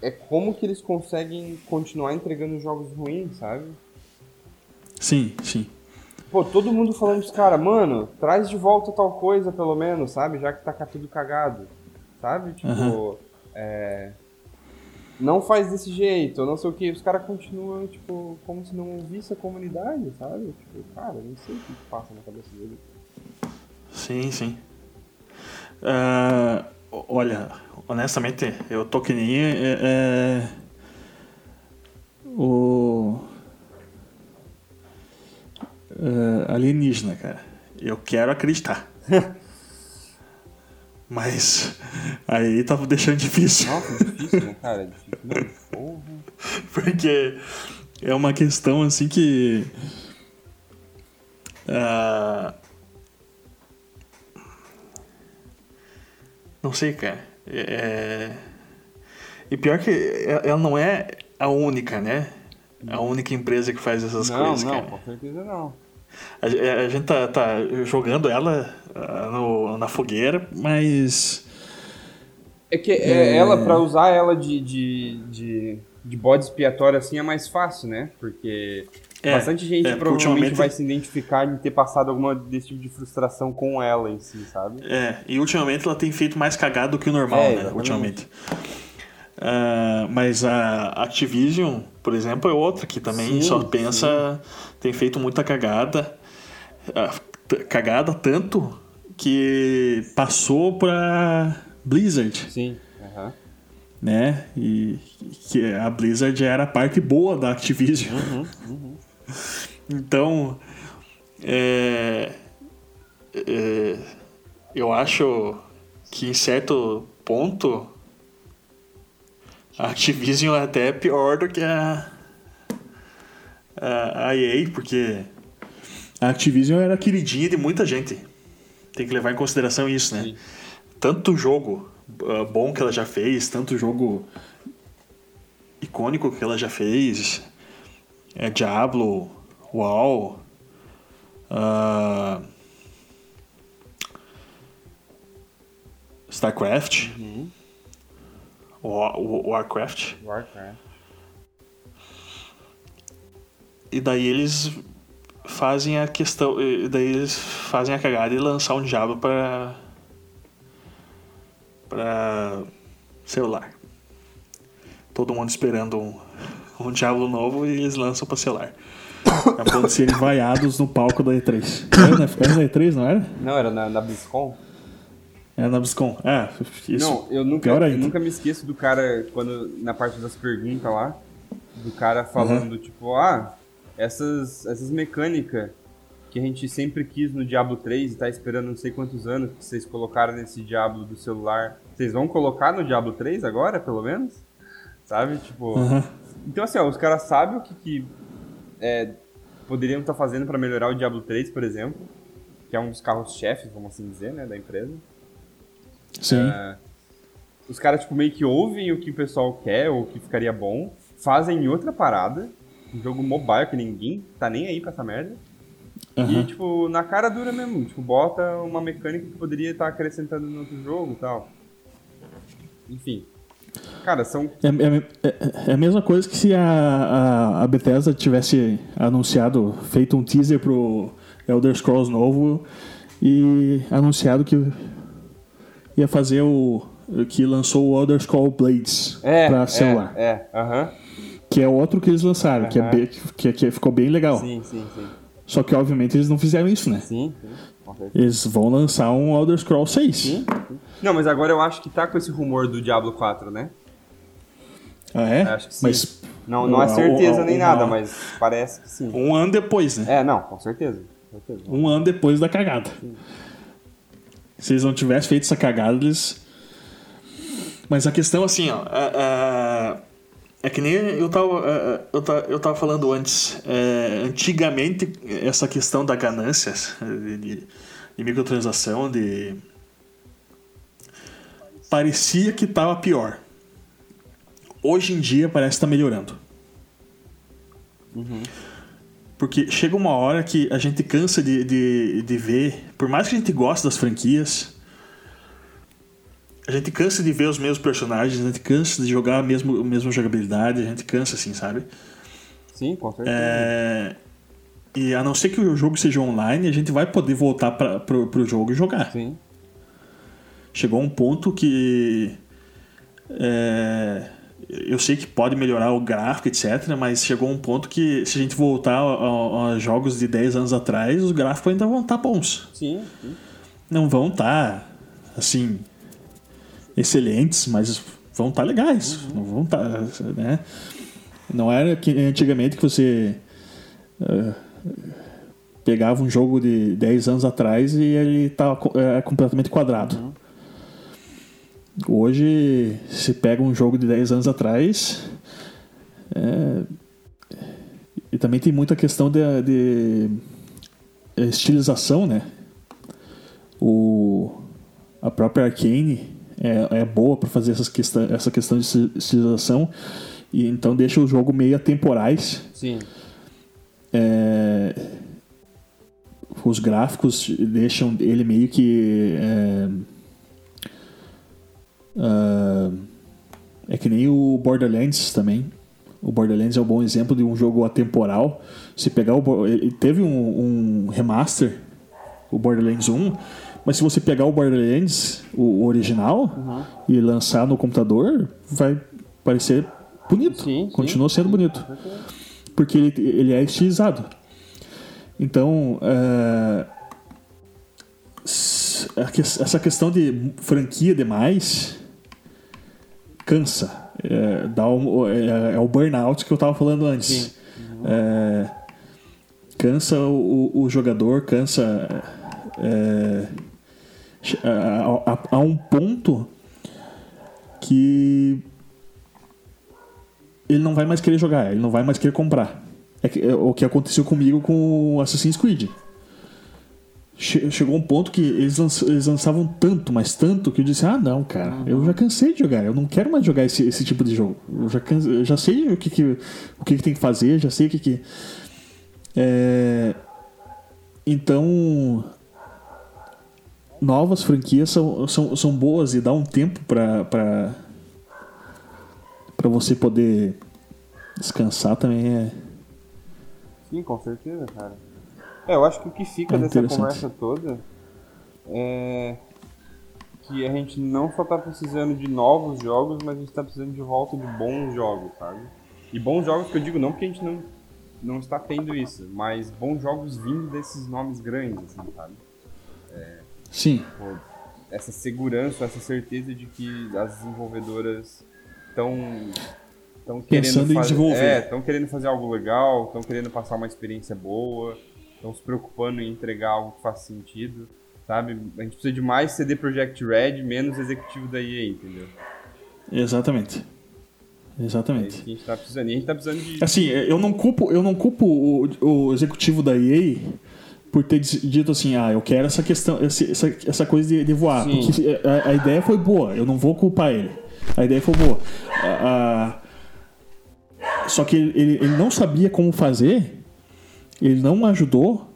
é como que eles conseguem continuar entregando jogos ruins, sabe? Sim, sim. Pô, todo mundo falando dos caras, mano, traz de volta tal coisa, pelo menos, sabe? Já que tá tudo cagado. Sabe? Tipo, uhum. é... Não faz desse jeito, não sei o que. Os caras continuam, tipo, como se não visse a comunidade, sabe? Tipo, cara, não sei o que passa na cabeça dele. Sim, sim. Uh, olha, honestamente, eu tô que nem é, é, o uh, alienígena, cara. Eu quero acreditar. Mas aí tava deixando difícil. Nossa, difícil, né, cara? É difícil. Porque é uma questão assim que. Uh, não sei, cara. É... E pior que ela não é a única, né? A única empresa que faz essas não, coisas, não, cara. com certeza não. A, a gente tá, tá, jogando ela no, na fogueira, mas. É que é... ela, pra usar ela de, de, de, de bode expiatório assim é mais fácil, né? Porque é, bastante gente é, provavelmente ultimamente... vai se identificar em ter passado alguma desse tipo de frustração com ela em si, sabe? É, e ultimamente ela tem feito mais cagado do que o normal, é, né? Ultimamente. Uh, mas a Activision, por exemplo, é outra que também sim, só pensa, sim. tem feito muita cagada. Uh, cagada tanto que passou pra Blizzard. Sim. Uhum. Né? E que a Blizzard era a parte boa da Activision. Uhum, uhum. então, é, é, eu acho que em certo ponto a Activision é até pior do que a, a, a EA, porque a Activision era queridinha de muita gente. Tem que levar em consideração isso, né? Sim. Tanto jogo uh, bom que ela já fez, tanto jogo icônico que ela já fez. É Diablo, WoW, uh, StarCraft. Uhum. Warcraft. Warcraft. E daí eles fazem a questão. E daí eles fazem a cagada e lançar um Diablo para. para. celular. Todo mundo esperando um, um Diablo novo e eles lançam para celular. A ponto de serem vaiados no palco da E3. Era na, era na E3, não era? Não, era na, na BlizzCon. É na BlizzCon. É, isso. Não, eu nunca, eu nunca me esqueço do cara, quando na parte das perguntas lá, do cara falando, uhum. tipo, ah, essas, essas mecânicas que a gente sempre quis no Diablo 3 e tá esperando não sei quantos anos que vocês colocaram nesse Diablo do celular. Vocês vão colocar no Diablo 3 agora, pelo menos? Sabe? Tipo. Uhum. Então, assim, ó, os caras sabem o que, que é, poderiam estar tá fazendo para melhorar o Diablo 3, por exemplo, que é um dos carros-chefes, vamos assim dizer, né, da empresa. Sim. É, os caras, tipo, meio que ouvem o que o pessoal quer ou o que ficaria bom, fazem outra parada, um jogo mobile que ninguém tá nem aí pra essa merda. Uhum. E, tipo, na cara dura mesmo. Tipo, bota uma mecânica que poderia estar tá acrescentando no outro jogo e tal. Enfim. Cara, são. É, é, é, é, a mesma coisa que se a, a, a Bethesda tivesse anunciado, feito um teaser pro Elder Scrolls novo e anunciado que ia fazer o. que lançou o Elder Scrolls Blades é, pra celular. É, aham. É, uh -huh. Que é outro que eles lançaram, que, é bem, que, que ficou bem legal. Sim, sim, sim. Só que, obviamente, eles não fizeram isso, né? Sim, sim. Eles vão lançar um Elder Scrolls 6. Sim, sim. Não, mas agora eu acho que tá com esse rumor do Diablo 4, né? Ah, é? Acho que sim. Mas, não, não é certeza nem nada, mas parece que sim. Um ano depois, né? É, não, com certeza. Com certeza. Um ano depois da cagada. Sim. Se eles não tivessem feito essa cagada, eles. Mas a questão, assim, ó. É que nem eu tava, eu tava, eu tava falando antes. É, antigamente, essa questão da ganância, de, de, de microtransação, de. Parecia que tava pior. Hoje em dia parece estar tá melhorando. Uhum. Porque chega uma hora que a gente cansa de, de, de ver, por mais que a gente goste das franquias, a gente cansa de ver os mesmos personagens, a gente cansa de jogar a mesma, a mesma jogabilidade, a gente cansa assim, sabe? Sim, com certeza. É... E a não ser que o jogo seja online, a gente vai poder voltar para pro, pro jogo e jogar. Sim. Chegou um ponto que. É eu sei que pode melhorar o gráfico, etc., mas chegou um ponto que, se a gente voltar a, a jogos de 10 anos atrás, os gráficos ainda vão estar tá bons. Sim. sim. Não vão estar, tá, assim, excelentes, mas vão estar tá legais. Não vão estar, né? Não era que antigamente que você uh, pegava um jogo de 10 anos atrás e ele estava uh, completamente quadrado. Uhum. Hoje, se pega um jogo de 10 anos atrás. É, e também tem muita questão de, de estilização, né? O, a própria Arcane é, é boa para fazer essas questão, essa questão de estilização e então deixa o jogo meio atemporais. Sim. É, os gráficos deixam ele meio que é, Uh, é que nem o Borderlands também. O Borderlands é um bom exemplo de um jogo atemporal. Se pegar o. Ele teve um, um remaster, o Borderlands 1, mas se você pegar o Borderlands, o original, uhum. e lançar no computador, vai parecer bonito. Sim, Continua sim. sendo bonito. Porque ele, ele é estilizado. Então. Uh, essa questão de franquia demais cansa. É, dá um, é, é, o burnout que eu estava falando antes. Uhum. É, cansa o, o, jogador, cansa. A, a, a, um ponto que ele não vai mais querer jogar, ele não vai mais querer comprar. É, é o que aconteceu comigo com Assassin's Creed chegou um ponto que eles, eles lançavam tanto, mas tanto, que eu disse: Ah, não, cara, eu já cansei de jogar, eu não quero mais jogar esse, esse tipo de jogo. Eu já, canse, eu já sei o que, que, o que, que tem que fazer, já sei o que. que é... Então, novas franquias são, são, são boas e dá um tempo para para você poder descansar também é. Sim, com certeza, cara. É, eu acho que o que fica é dessa conversa toda é que a gente não só tá precisando de novos jogos, mas a gente tá precisando de volta de bons jogos, sabe? E bons jogos que eu digo não porque a gente não, não está tendo isso, mas bons jogos vindo desses nomes grandes, assim, sabe? É, Sim. Essa segurança, essa certeza de que as desenvolvedoras estão estão querendo fazer, é, estão querendo fazer algo legal, estão querendo passar uma experiência boa estão se preocupando em entregar algo que faça sentido, sabe? A gente precisa de mais CD Projekt Red, menos executivo da EA, entendeu? Exatamente. Exatamente. É isso que a gente tá precisando. E a gente tá precisando de. Assim, eu não culpo, eu não culpo o, o executivo da EA por ter dito assim, ah, eu quero essa questão, essa, essa coisa de, de voar. Sim. Porque a, a, ideia foi boa, eu não vou culpar ele. A ideia foi boa. A, a, só que ele, ele não sabia como fazer ele não ajudou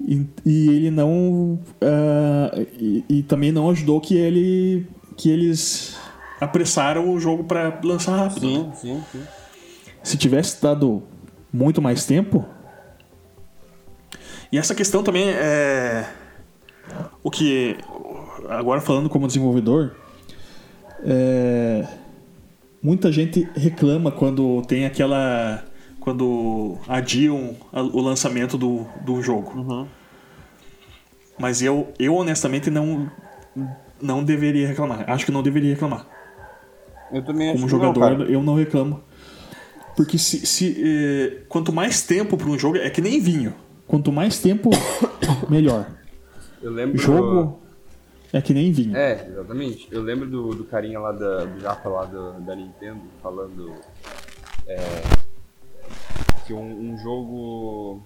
e, e ele não uh, e, e, também não ajudou que ele que eles apressaram o jogo para lançar rápido. Sim, sim, sim. Se tivesse dado muito mais tempo e essa questão também é o que agora falando como desenvolvedor é, muita gente reclama quando tem aquela quando adiam o lançamento do, do jogo. Uhum. Mas eu, eu honestamente não, não deveria reclamar. Acho que não deveria reclamar. Eu também acho Como jogador, não, eu não reclamo. Porque se, se eh, quanto mais tempo para um jogo, é que nem vinho. Quanto mais tempo, melhor. Eu lembro. Jogo é que nem vinho. É, exatamente. Eu lembro do, do carinha lá da, do Japa lá da, da Nintendo falando é, que um, um jogo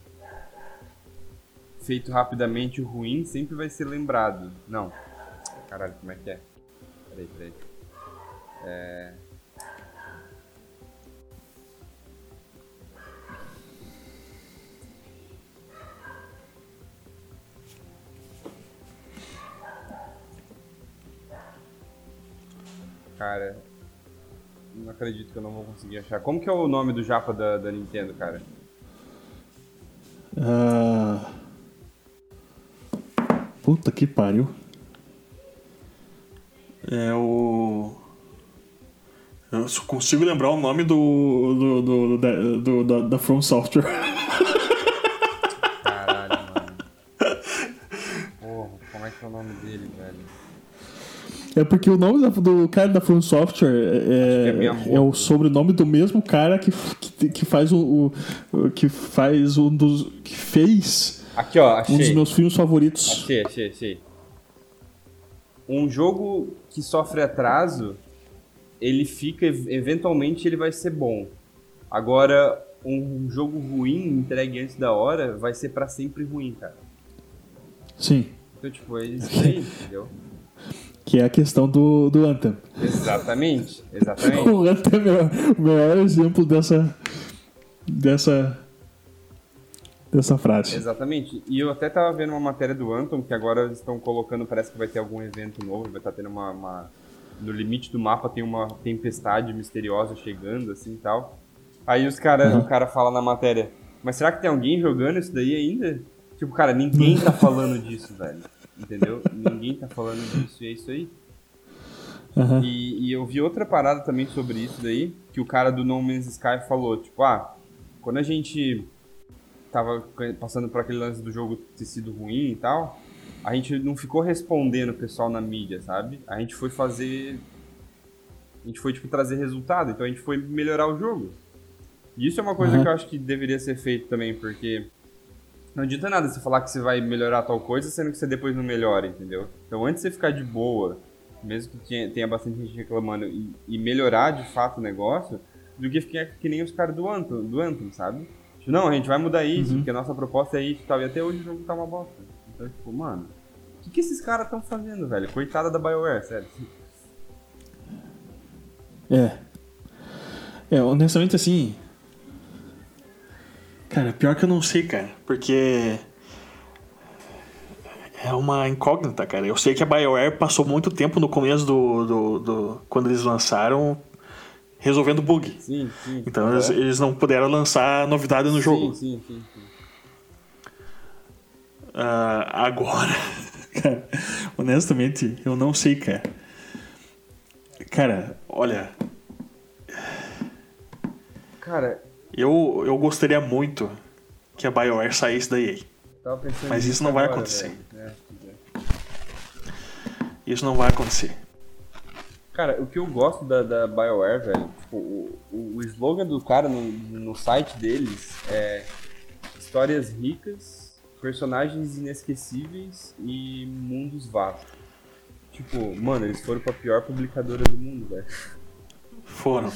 feito rapidamente ruim sempre vai ser lembrado. Não. Caralho, como é que é? Peraí, peraí. É... Cara, não acredito que eu não vou conseguir achar. Como que é o nome do japa da, da Nintendo, cara? Ah, Puta que pariu. É o. Eu só consigo lembrar o nome do. do, do, da, do da, da From Software. Caralho, mano. Porra, como é que é o nome dele, velho? É porque o nome do, cara da From Software é, é Miyamoto. é o sobrenome do mesmo cara que, que, que faz o, o- que faz um dos que fez Aqui, ó, um dos achei. meus filmes favoritos. Achei, achei, achei. Um jogo que sofre atraso, ele fica, eventualmente ele vai ser bom. Agora, um jogo ruim, entregue antes da hora, vai ser pra sempre ruim, cara. Sim, Então, tipo, é isso aí, entendeu? Que é a questão do, do Anthem. Exatamente, exatamente. O Anthem é o melhor exemplo dessa dessa dessa frase. Exatamente. E eu até tava vendo uma matéria do Anton, que agora eles estão colocando, parece que vai ter algum evento novo, vai estar tendo uma, uma- No limite do mapa tem uma tempestade misteriosa chegando, assim e tal. Aí os cara, Uhum. o cara fala na matéria, mas será que tem alguém jogando isso daí ainda? Tipo, cara, ninguém tá falando disso, velho. Entendeu? Ninguém tá falando disso e é isso aí. Aham. E, e eu vi outra parada também sobre isso daí, que o cara do No Man's Sky falou, tipo, ah, quando a gente tava passando por aquele lance do jogo ter sido ruim e tal, a gente não ficou respondendo o pessoal na mídia, sabe? A gente foi fazer... A gente foi, tipo, trazer resultado, então a gente foi melhorar o jogo. E isso é uma coisa Uhum. que eu acho que deveria ser feito também, porque não adianta nada você falar que você vai melhorar tal coisa, sendo que você depois não melhora, entendeu? Então antes de você ficar de boa, mesmo que tenha, bastante gente reclamando, e, e melhorar de fato o negócio, do que ficar que nem os caras do Anthem, do Anthem, sabe? Tipo, não, a gente vai mudar isso, porque a nossa proposta é isso e tal, e até hoje o jogo tá uma bosta. Então, tipo, mano, o que, que esses caras estão fazendo, velho? Coitada da BioWare, sério. É. É, honestamente assim. Cara, pior que eu não sei, cara. Porque. É uma incógnita, cara. Eu sei que a BioWare passou muito tempo no começo do. do, do- quando eles lançaram. resolvendo bug. Sim, sim. Então é. eles, eles não puderam lançar novidade no jogo. Sim, sim, sim. Ah, agora, cara, honestamente, eu não sei, cara. Cara, olha, Cara, eu, eu gostaria muito que a BioWare saísse da EA. Mas isso não vai acontecer. É, é. Isso não vai acontecer. Cara, o que eu gosto da, da BioWare, velho, tipo, o, o, o slogan do cara no, no site deles é histórias ricas, personagens inesquecíveis e mundos vastos. Tipo, mano, eles foram pra pior publicadora do mundo, velho. Foram.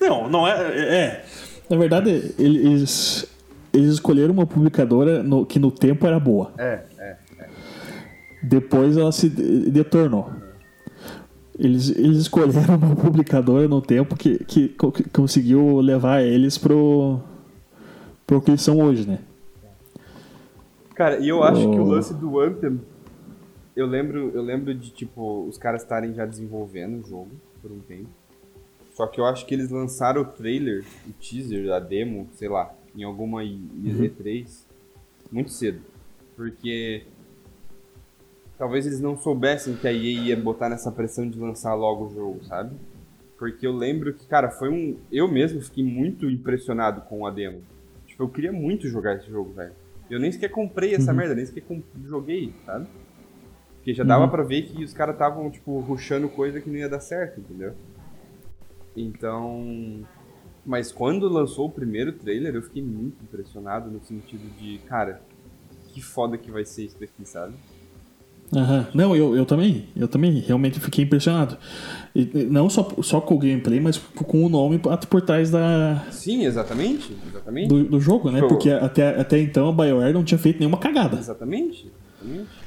Não, não é. É. Na verdade, eles, eles escolheram uma publicadora no- que no tempo era boa. É, é. Depois ela se de- detornou. Eles, eles escolheram uma publicadora no tempo que, que, que conseguiu levar eles pro, pro que eles são hoje, né? Cara, e eu acho que o Oh. lance do Anthem, eu lembro, eu lembro de, tipo, os caras estarem já desenvolvendo o jogo por um tempo. Só que eu acho que eles lançaram o trailer, o teaser, a demo, sei lá, em alguma I- E3 muito cedo. Porque talvez eles não soubessem que a EA ia botar nessa pressão de lançar logo o jogo, sabe? Porque eu lembro que, cara, foi um. Eu mesmo fiquei muito impressionado com a demo. Tipo, eu queria muito jogar esse jogo, velho. Eu nem sequer comprei essa uhum. merda, nem sequer joguei, sabe? Porque já dava uhum. pra ver que os caras estavam, tipo, ruxando coisa que não ia dar certo, entendeu? Então. Mas quando lançou o primeiro trailer, eu fiquei muito impressionado no sentido de, cara, que foda que vai ser isso daqui, sabe? Uhum. Não, eu, eu também. Eu também realmente fiquei impressionado. E, não só, só com o gameplay, mas com o nome por trás da. Sim, exatamente. exatamente. Do, do jogo, né? Porque até, até então a BioWare não tinha feito nenhuma cagada. Exatamente. exatamente.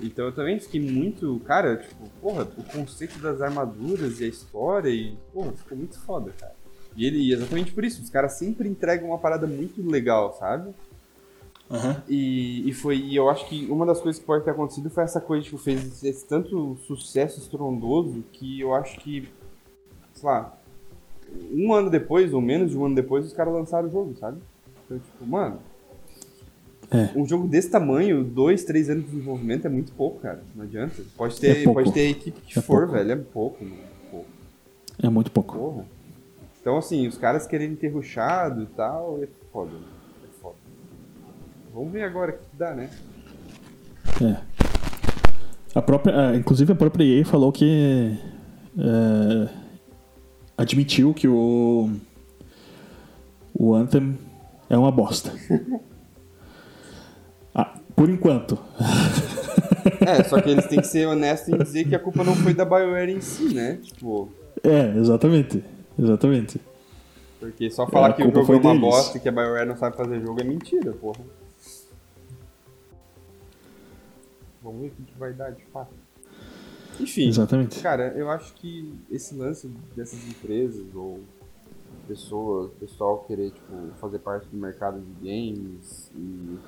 Então eu também fiquei muito. Cara, tipo, porra, o conceito das armaduras e a história e. Porra, ficou muito foda, cara. E ele, exatamente por isso, os caras sempre entregam uma parada muito legal, sabe? Uhum. E, e foi, e eu acho que uma das coisas que pode ter acontecido foi essa coisa, tipo, fez esse tanto sucesso estrondoso que eu acho que, sei lá, um ano depois, ou menos de um ano depois, os caras lançaram o jogo, sabe? Então, tipo, mano, é. Um jogo desse tamanho, dois, três anos de desenvolvimento é muito pouco, cara. Não adianta. Pode ter, é pode ter a equipe que é for, pouco. velho. É pouco, mano. Pouco. É muito pouco. Porra. Então, assim, os caras querendo ter ruxado e tal, é foda. Né? Vamos ver agora o que dá, né? É. A própria, inclusive a própria EA falou que é, admitiu que o o Anthem é uma bosta. por enquanto. é, só que eles têm que ser honestos em dizer que a culpa não foi da BioWare em si, né? Tipo... É, exatamente. Exatamente. Porque só falar é, que o jogo é uma deles. bosta e que a BioWare não sabe fazer jogo é mentira, porra. Vamos ver o que vai dar de fato. Enfim, Exatamente. cara, eu acho que esse lance dessas empresas ou pessoas, pessoal querer tipo, fazer parte do mercado de games e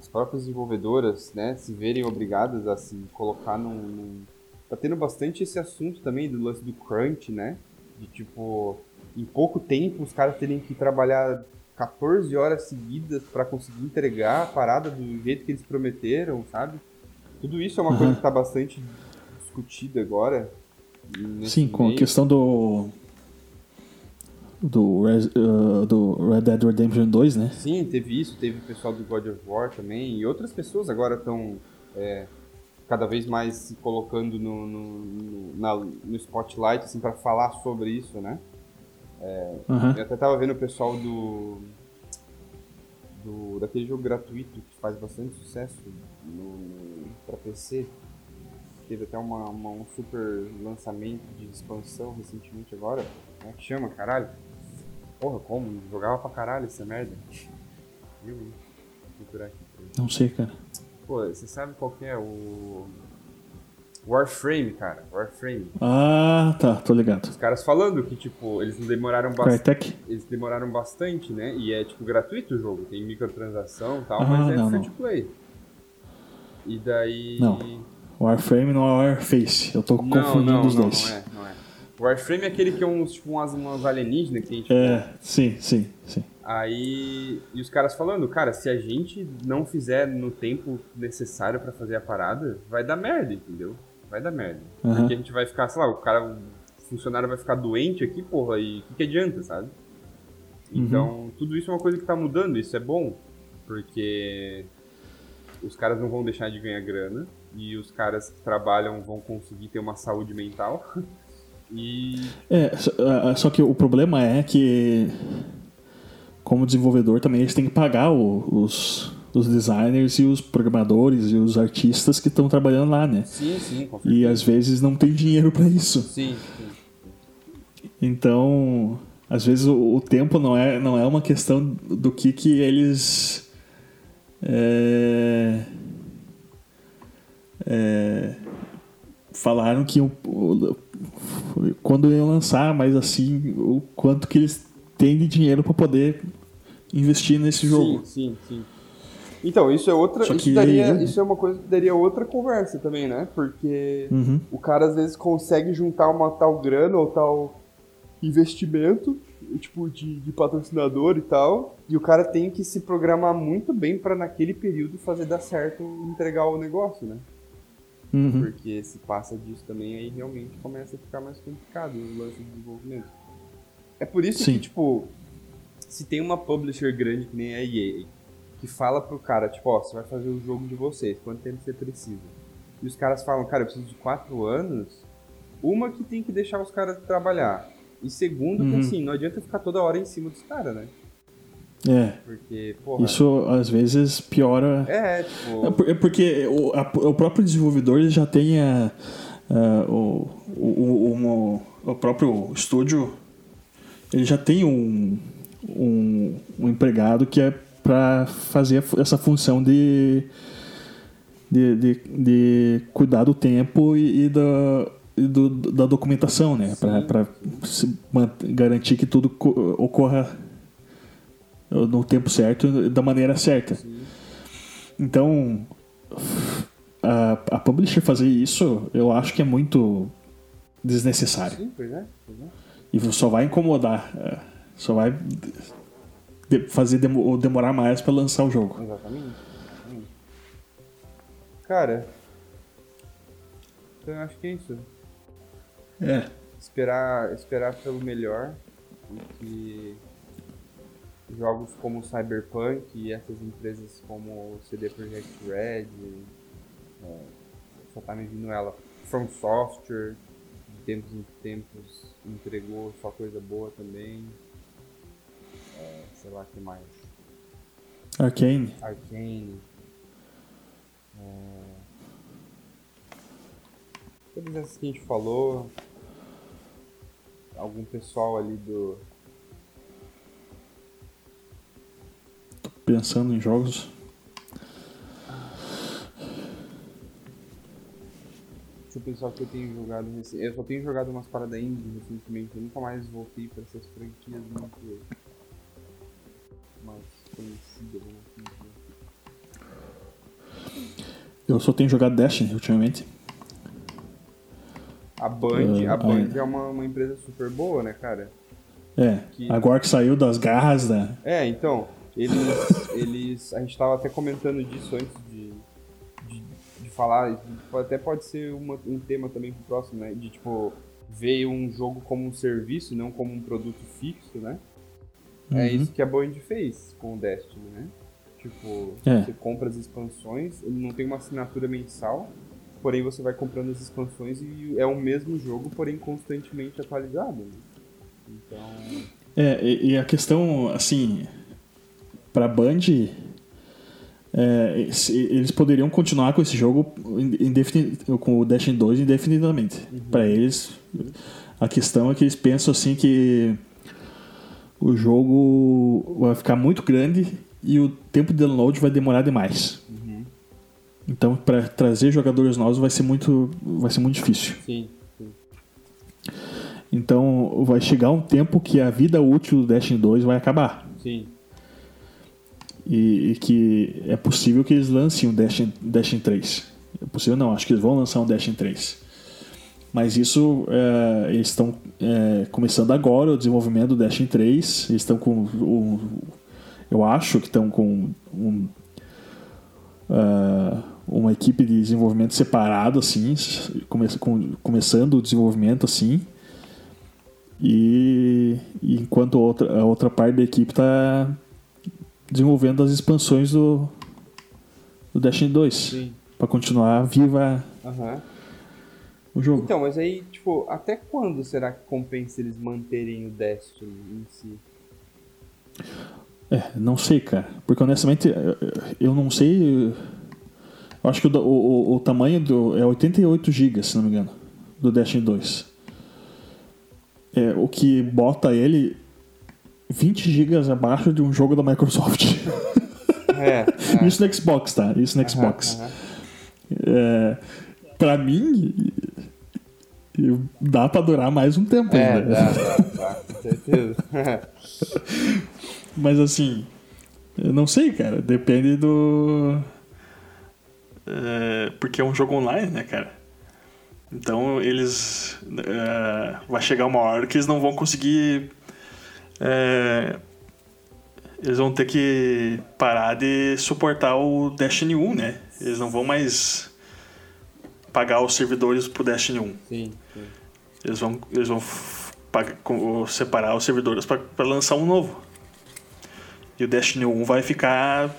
as próprias desenvolvedoras, né, se verem obrigadas a se colocar num, num... Tá tendo bastante esse assunto também do lance do crunch, né? De tipo, em pouco tempo os caras terem que trabalhar 14 horas seguidas para conseguir entregar a parada do jeito que eles prometeram, sabe? Tudo isso é uma uhum. coisa que está bastante discutida agora. Sim, com a questão do. Do, uh, do Red Dead Redemption 2, né? Sim, teve isso, teve o pessoal do God of War também, e outras pessoas agora estão é, cada vez mais se colocando no, no, no, na, no spotlight assim, para falar sobre isso, né? É, uhum. Eu até tava vendo o pessoal do, do daquele jogo gratuito que faz bastante sucesso para PC. Teve até uma, uma, um super lançamento de expansão recentemente agora. Como é que chama, caralho? Porra, como? Jogava pra caralho essa merda. Viu? Vou aqui. Não sei, cara. Pô, você sabe qual que é o. Warframe, cara. Warframe. Ah, tá, tô ligado. Os caras falando que, tipo, eles demoraram bastante. Eles demoraram bastante, né? E é, tipo, gratuito o jogo. Tem microtransação e tal, ah, mas é não, free to play. E daí. Não. Warframe não é Warface. Eu tô não, confundindo não, os não, dois. Não é, não é. Warframe é aquele que é uns, tipo, umas, umas alienígenas que tem, tipo. É, sim, sim, sim. Aí. E os caras falando, cara, se a gente não fizer no tempo necessário para fazer a parada, vai dar merda, entendeu? Vai dar merda. Uhum. Porque a gente vai ficar, sei lá, o cara, o funcionário vai ficar doente aqui, porra, e o que, que adianta, sabe? Uhum. Então, uhum. tudo isso é uma coisa que tá mudando, isso é bom. Porque os caras não vão deixar de ganhar grana e os caras que trabalham vão conseguir ter uma saúde mental. E... É, só que o problema é que, como desenvolvedor, também eles têm que pagar os, os designers e os programadores e os artistas que estão trabalhando lá, né? Sim, sim, E às vezes não tem dinheiro para isso. Sim, sim. Então, às vezes o, o, tempo não é, não é uma questão do que, que eles é, é, falaram que o, quando iam lançar, mas assim, o quanto que eles têm de dinheiro para poder investir nesse jogo. Sim, sim, sim. Então, isso é outra. Isso, daria, isso é uma coisa que daria outra conversa também, né? Porque uhum. o cara às vezes consegue juntar uma tal grana ou tal investimento tipo, de, de patrocinador e tal. E o cara tem que se programar muito bem para naquele período fazer dar certo entregar o negócio, né? Uhum. Porque se passa disso também, aí realmente começa a ficar mais complicado o lance de desenvolvimento. É por isso Sim. que, tipo, se tem uma publisher grande que nem a EA, que fala pro cara, tipo, ó, você vai fazer o jogo de vocês, quanto tempo você precisa? E os caras falam, cara, eu preciso de quatro anos. Uma que tem que deixar os caras trabalhar. E segundo, uhum. que assim, não adianta ficar toda hora em cima dos caras, né? É. Porque, porra, Isso às vezes piora. É, tipo. É, é porque o, a, o próprio desenvolvedor já tem a, a, o, o, o, o, próprio estúdio. Ele já tem um, um, um empregado que é para fazer essa função de, de, de, de, cuidar do tempo e, e da, e do, da documentação, né? Para garantir que tudo ocorra no tempo certo, da maneira certa. Sim. Então, a, a publisher fazer isso, eu acho que é muito desnecessário. Sim, pois é, pois é. E só vai incomodar, é, só vai fazer demorar mais para lançar o jogo. Exatamente. Cara, então eu acho que é isso. É. Esperar, esperar pelo melhor. Porque jogos como Cyberpunk e essas empresas como CD Projekt Red, é, só tá me vindo ela, From Software, de tempos em tempos entregou só coisa boa também. É, sei lá que mais. Arcane. Arcane. É... Todas essas que a gente falou. Algum pessoal ali do, pensando em jogos. Deixa eu pensar que eu tenho jogado Eu só tenho jogado umas paradas indie recentemente. Eu nunca mais voltei para essas franquias muito mais conhecidas. Eu só tenho jogado Destiny ultimamente. A Band, uh, a Band é uma, uma empresa super boa, né, cara? É, que... agora que saiu das garras da. É, então. Eles, eles, a gente estava até comentando disso antes de, de, de, falar, até pode ser uma, um tema também pro próximo, né? De tipo, ver um jogo como um serviço, não como um produto fixo, né? É uhum. É isso que a Band fez com o Destiny, né? Tipo, é. você compra as expansões, ele não tem uma assinatura mensal, porém você vai comprando as expansões e é o mesmo jogo, porém constantemente atualizado. Né? Então. É, e a questão, assim, para Band, é, eles poderiam continuar com esse jogo com o Destiny 2 indefinidamente. Uhum. Para eles, a questão é que eles pensam assim que o jogo vai ficar muito grande e o tempo de download vai demorar demais. Uhum. Então, para trazer jogadores novos vai ser muito, vai ser muito difícil. Sim, sim. Então, vai chegar um tempo que a vida útil do Destiny 2 vai acabar. Sim e, e, que é possível que eles lancem um Destiny, Destiny 3. É possível não, acho que eles vão lançar um Destiny 3. Mas isso, é, eles estão é, começando agora o desenvolvimento do Destiny 3. Eles estão com. Um, eu acho que estão com um, uh, uma equipe de desenvolvimento separado, assim, come, com, começando o desenvolvimento assim. E, e enquanto outra, a outra parte da equipe está desenvolvendo as expansões do, do Destiny 2. para continuar viva uhum. o jogo. Então, mas aí, tipo, até quando será que compensa eles manterem o Destiny em si? É, não sei, cara. Porque honestamente, eu não sei. Eu acho que o, o, o tamanho do, é 88 GB, se não me engano, do Destiny 2. É, o que bota ele 20 GB abaixo de um jogo da Microsoft. É, é. Isso no Xbox, tá? Isso no Xbox. Uhum, uhum. É, pra mim, dá pra durar mais um tempo é, ainda. Dá, dá, com certeza. Mas assim, eu não sei, cara. Depende do. É, porque é um jogo online, né, cara? Então eles. É, vai chegar uma hora que eles não vão conseguir é, eles vão ter que parar de suportar o Destiny 1, né? Eles não vão mais pagar os servidores pro Destiny 1. Sim, sim. Eles vão, eles vão pagar, separar os servidores para lançar um novo. E o Destiny 1 vai ficar.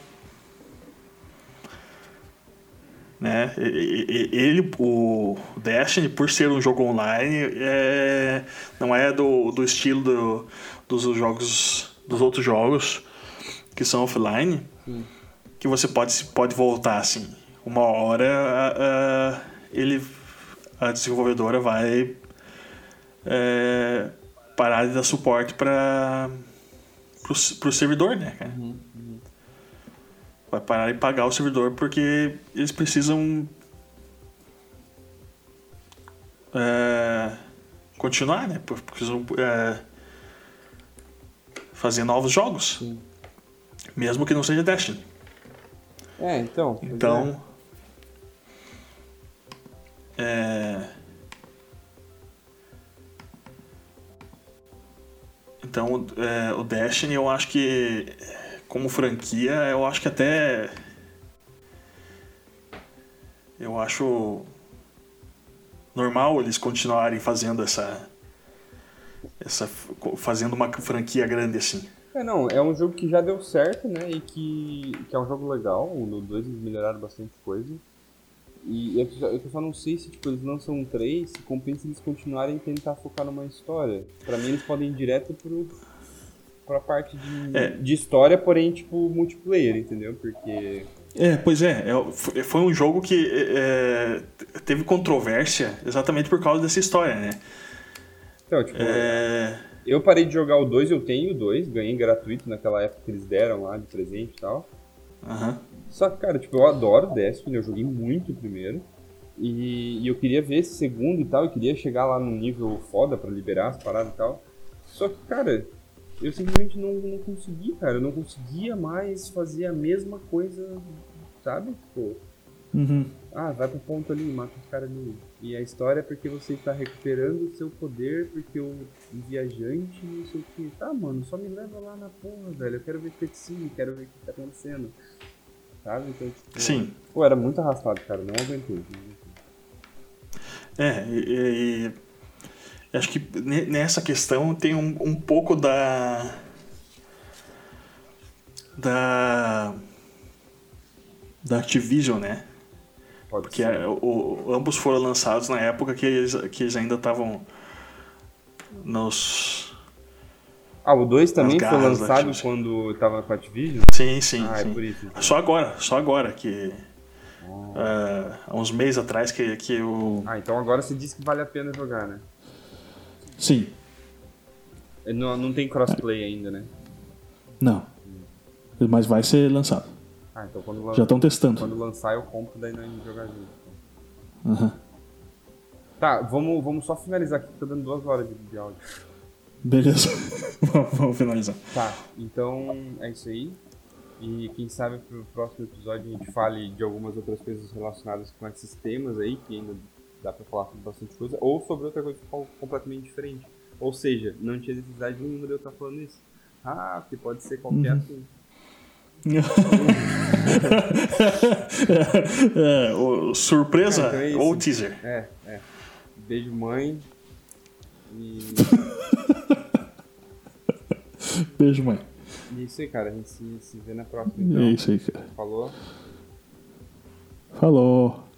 Né? Ele, o Destiny, por ser um jogo online, é, não é do, do estilo do, dos jogos dos outros jogos que são offline, Sim. que você pode, pode voltar assim. Uma hora a, a, ele, a desenvolvedora vai é, parar de dar suporte para o servidor, né, cara? Uhum, uhum. Vai parar de pagar o servidor porque eles precisam é, continuar, né? Precisam é, fazer novos jogos. Sim. Mesmo que não seja Destiny. É, então. Então. É. é Então, é, o Destiny, eu acho que, como franquia, eu acho que até. Eu acho normal eles continuarem fazendo essa. Essa fazendo uma franquia grande assim. É, não, é um jogo que já deu certo, né? E que, que é um jogo legal. No 2 eles melhoraram bastante coisa. E eu só, eu só não sei se tipo, eles lançam um 3, se compensa eles continuarem a tentar focar numa história. Pra mim eles podem ir direto pro, pra parte de, é. de história, porém, tipo, multiplayer, entendeu? Porque. É, pois é, é foi um jogo que é, teve controvérsia exatamente por causa dessa história, né? Então, tipo, é... eu parei de jogar o 2, eu tenho o 2, ganhei gratuito naquela época que eles deram lá de presente e tal. Uhum. Só que, cara, tipo, eu adoro Destiny, eu joguei muito primeiro. E, e, eu queria ver esse segundo e tal, eu queria chegar lá num nível foda para liberar as paradas e tal. Só que, cara, eu simplesmente não, não consegui, cara. Eu não conseguia mais fazer a mesma coisa, sabe? Tipo, uhum. ah, vai pro ponto ali, mata os caras ali. E a história é porque você tá recuperando o seu poder, porque o viajante, não sei o que. Tá, mano, só me leva lá na porra, velho. Eu quero ver cutscene, quero ver o que tá acontecendo sabe? Então, tipo, Sim. Pô, era muito arrastado, cara, não aguentei. É, e, e, acho que nessa questão tem um, um pouco da. da. da Activision, né? Pode Porque o, ambos foram lançados na época que eles, que eles ainda estavam nos ah, o 2 também foi lançado quando tava com a Activision? Sim, sim. Ah, é sim. é por isso. Então. Só agora, só agora que. Oh. Uh, há uns meses atrás que, que o. Ah, então agora você disse que vale a pena jogar, né? Sim. Não, não tem crossplay ainda, né? Não. Mas vai ser lançado. Ah, então quando lan... Já estão testando. Quando lançar eu compro, daí nós jogar junto. Uhum. Tá, vamos, vamos só finalizar aqui, tá dando duas horas de, de áudio. Beleza. Vamos finalizar. Tá, então é isso aí. E quem sabe pro próximo episódio a gente fale de algumas outras coisas relacionadas com esses temas aí, que ainda dá pra falar sobre bastante coisa, ou sobre outra coisa completamente diferente. Ou seja, não tinha necessidade nenhuma de eu estar falando isso. Ah, porque pode ser qualquer uhum. assunto. é, surpresa é, então é ou teaser? É, é. Beijo, mãe. E. Beijo, mãe. E é isso aí, cara. A gente se, se vê na próxima. Então. É isso aí, cara. Falou. Falou.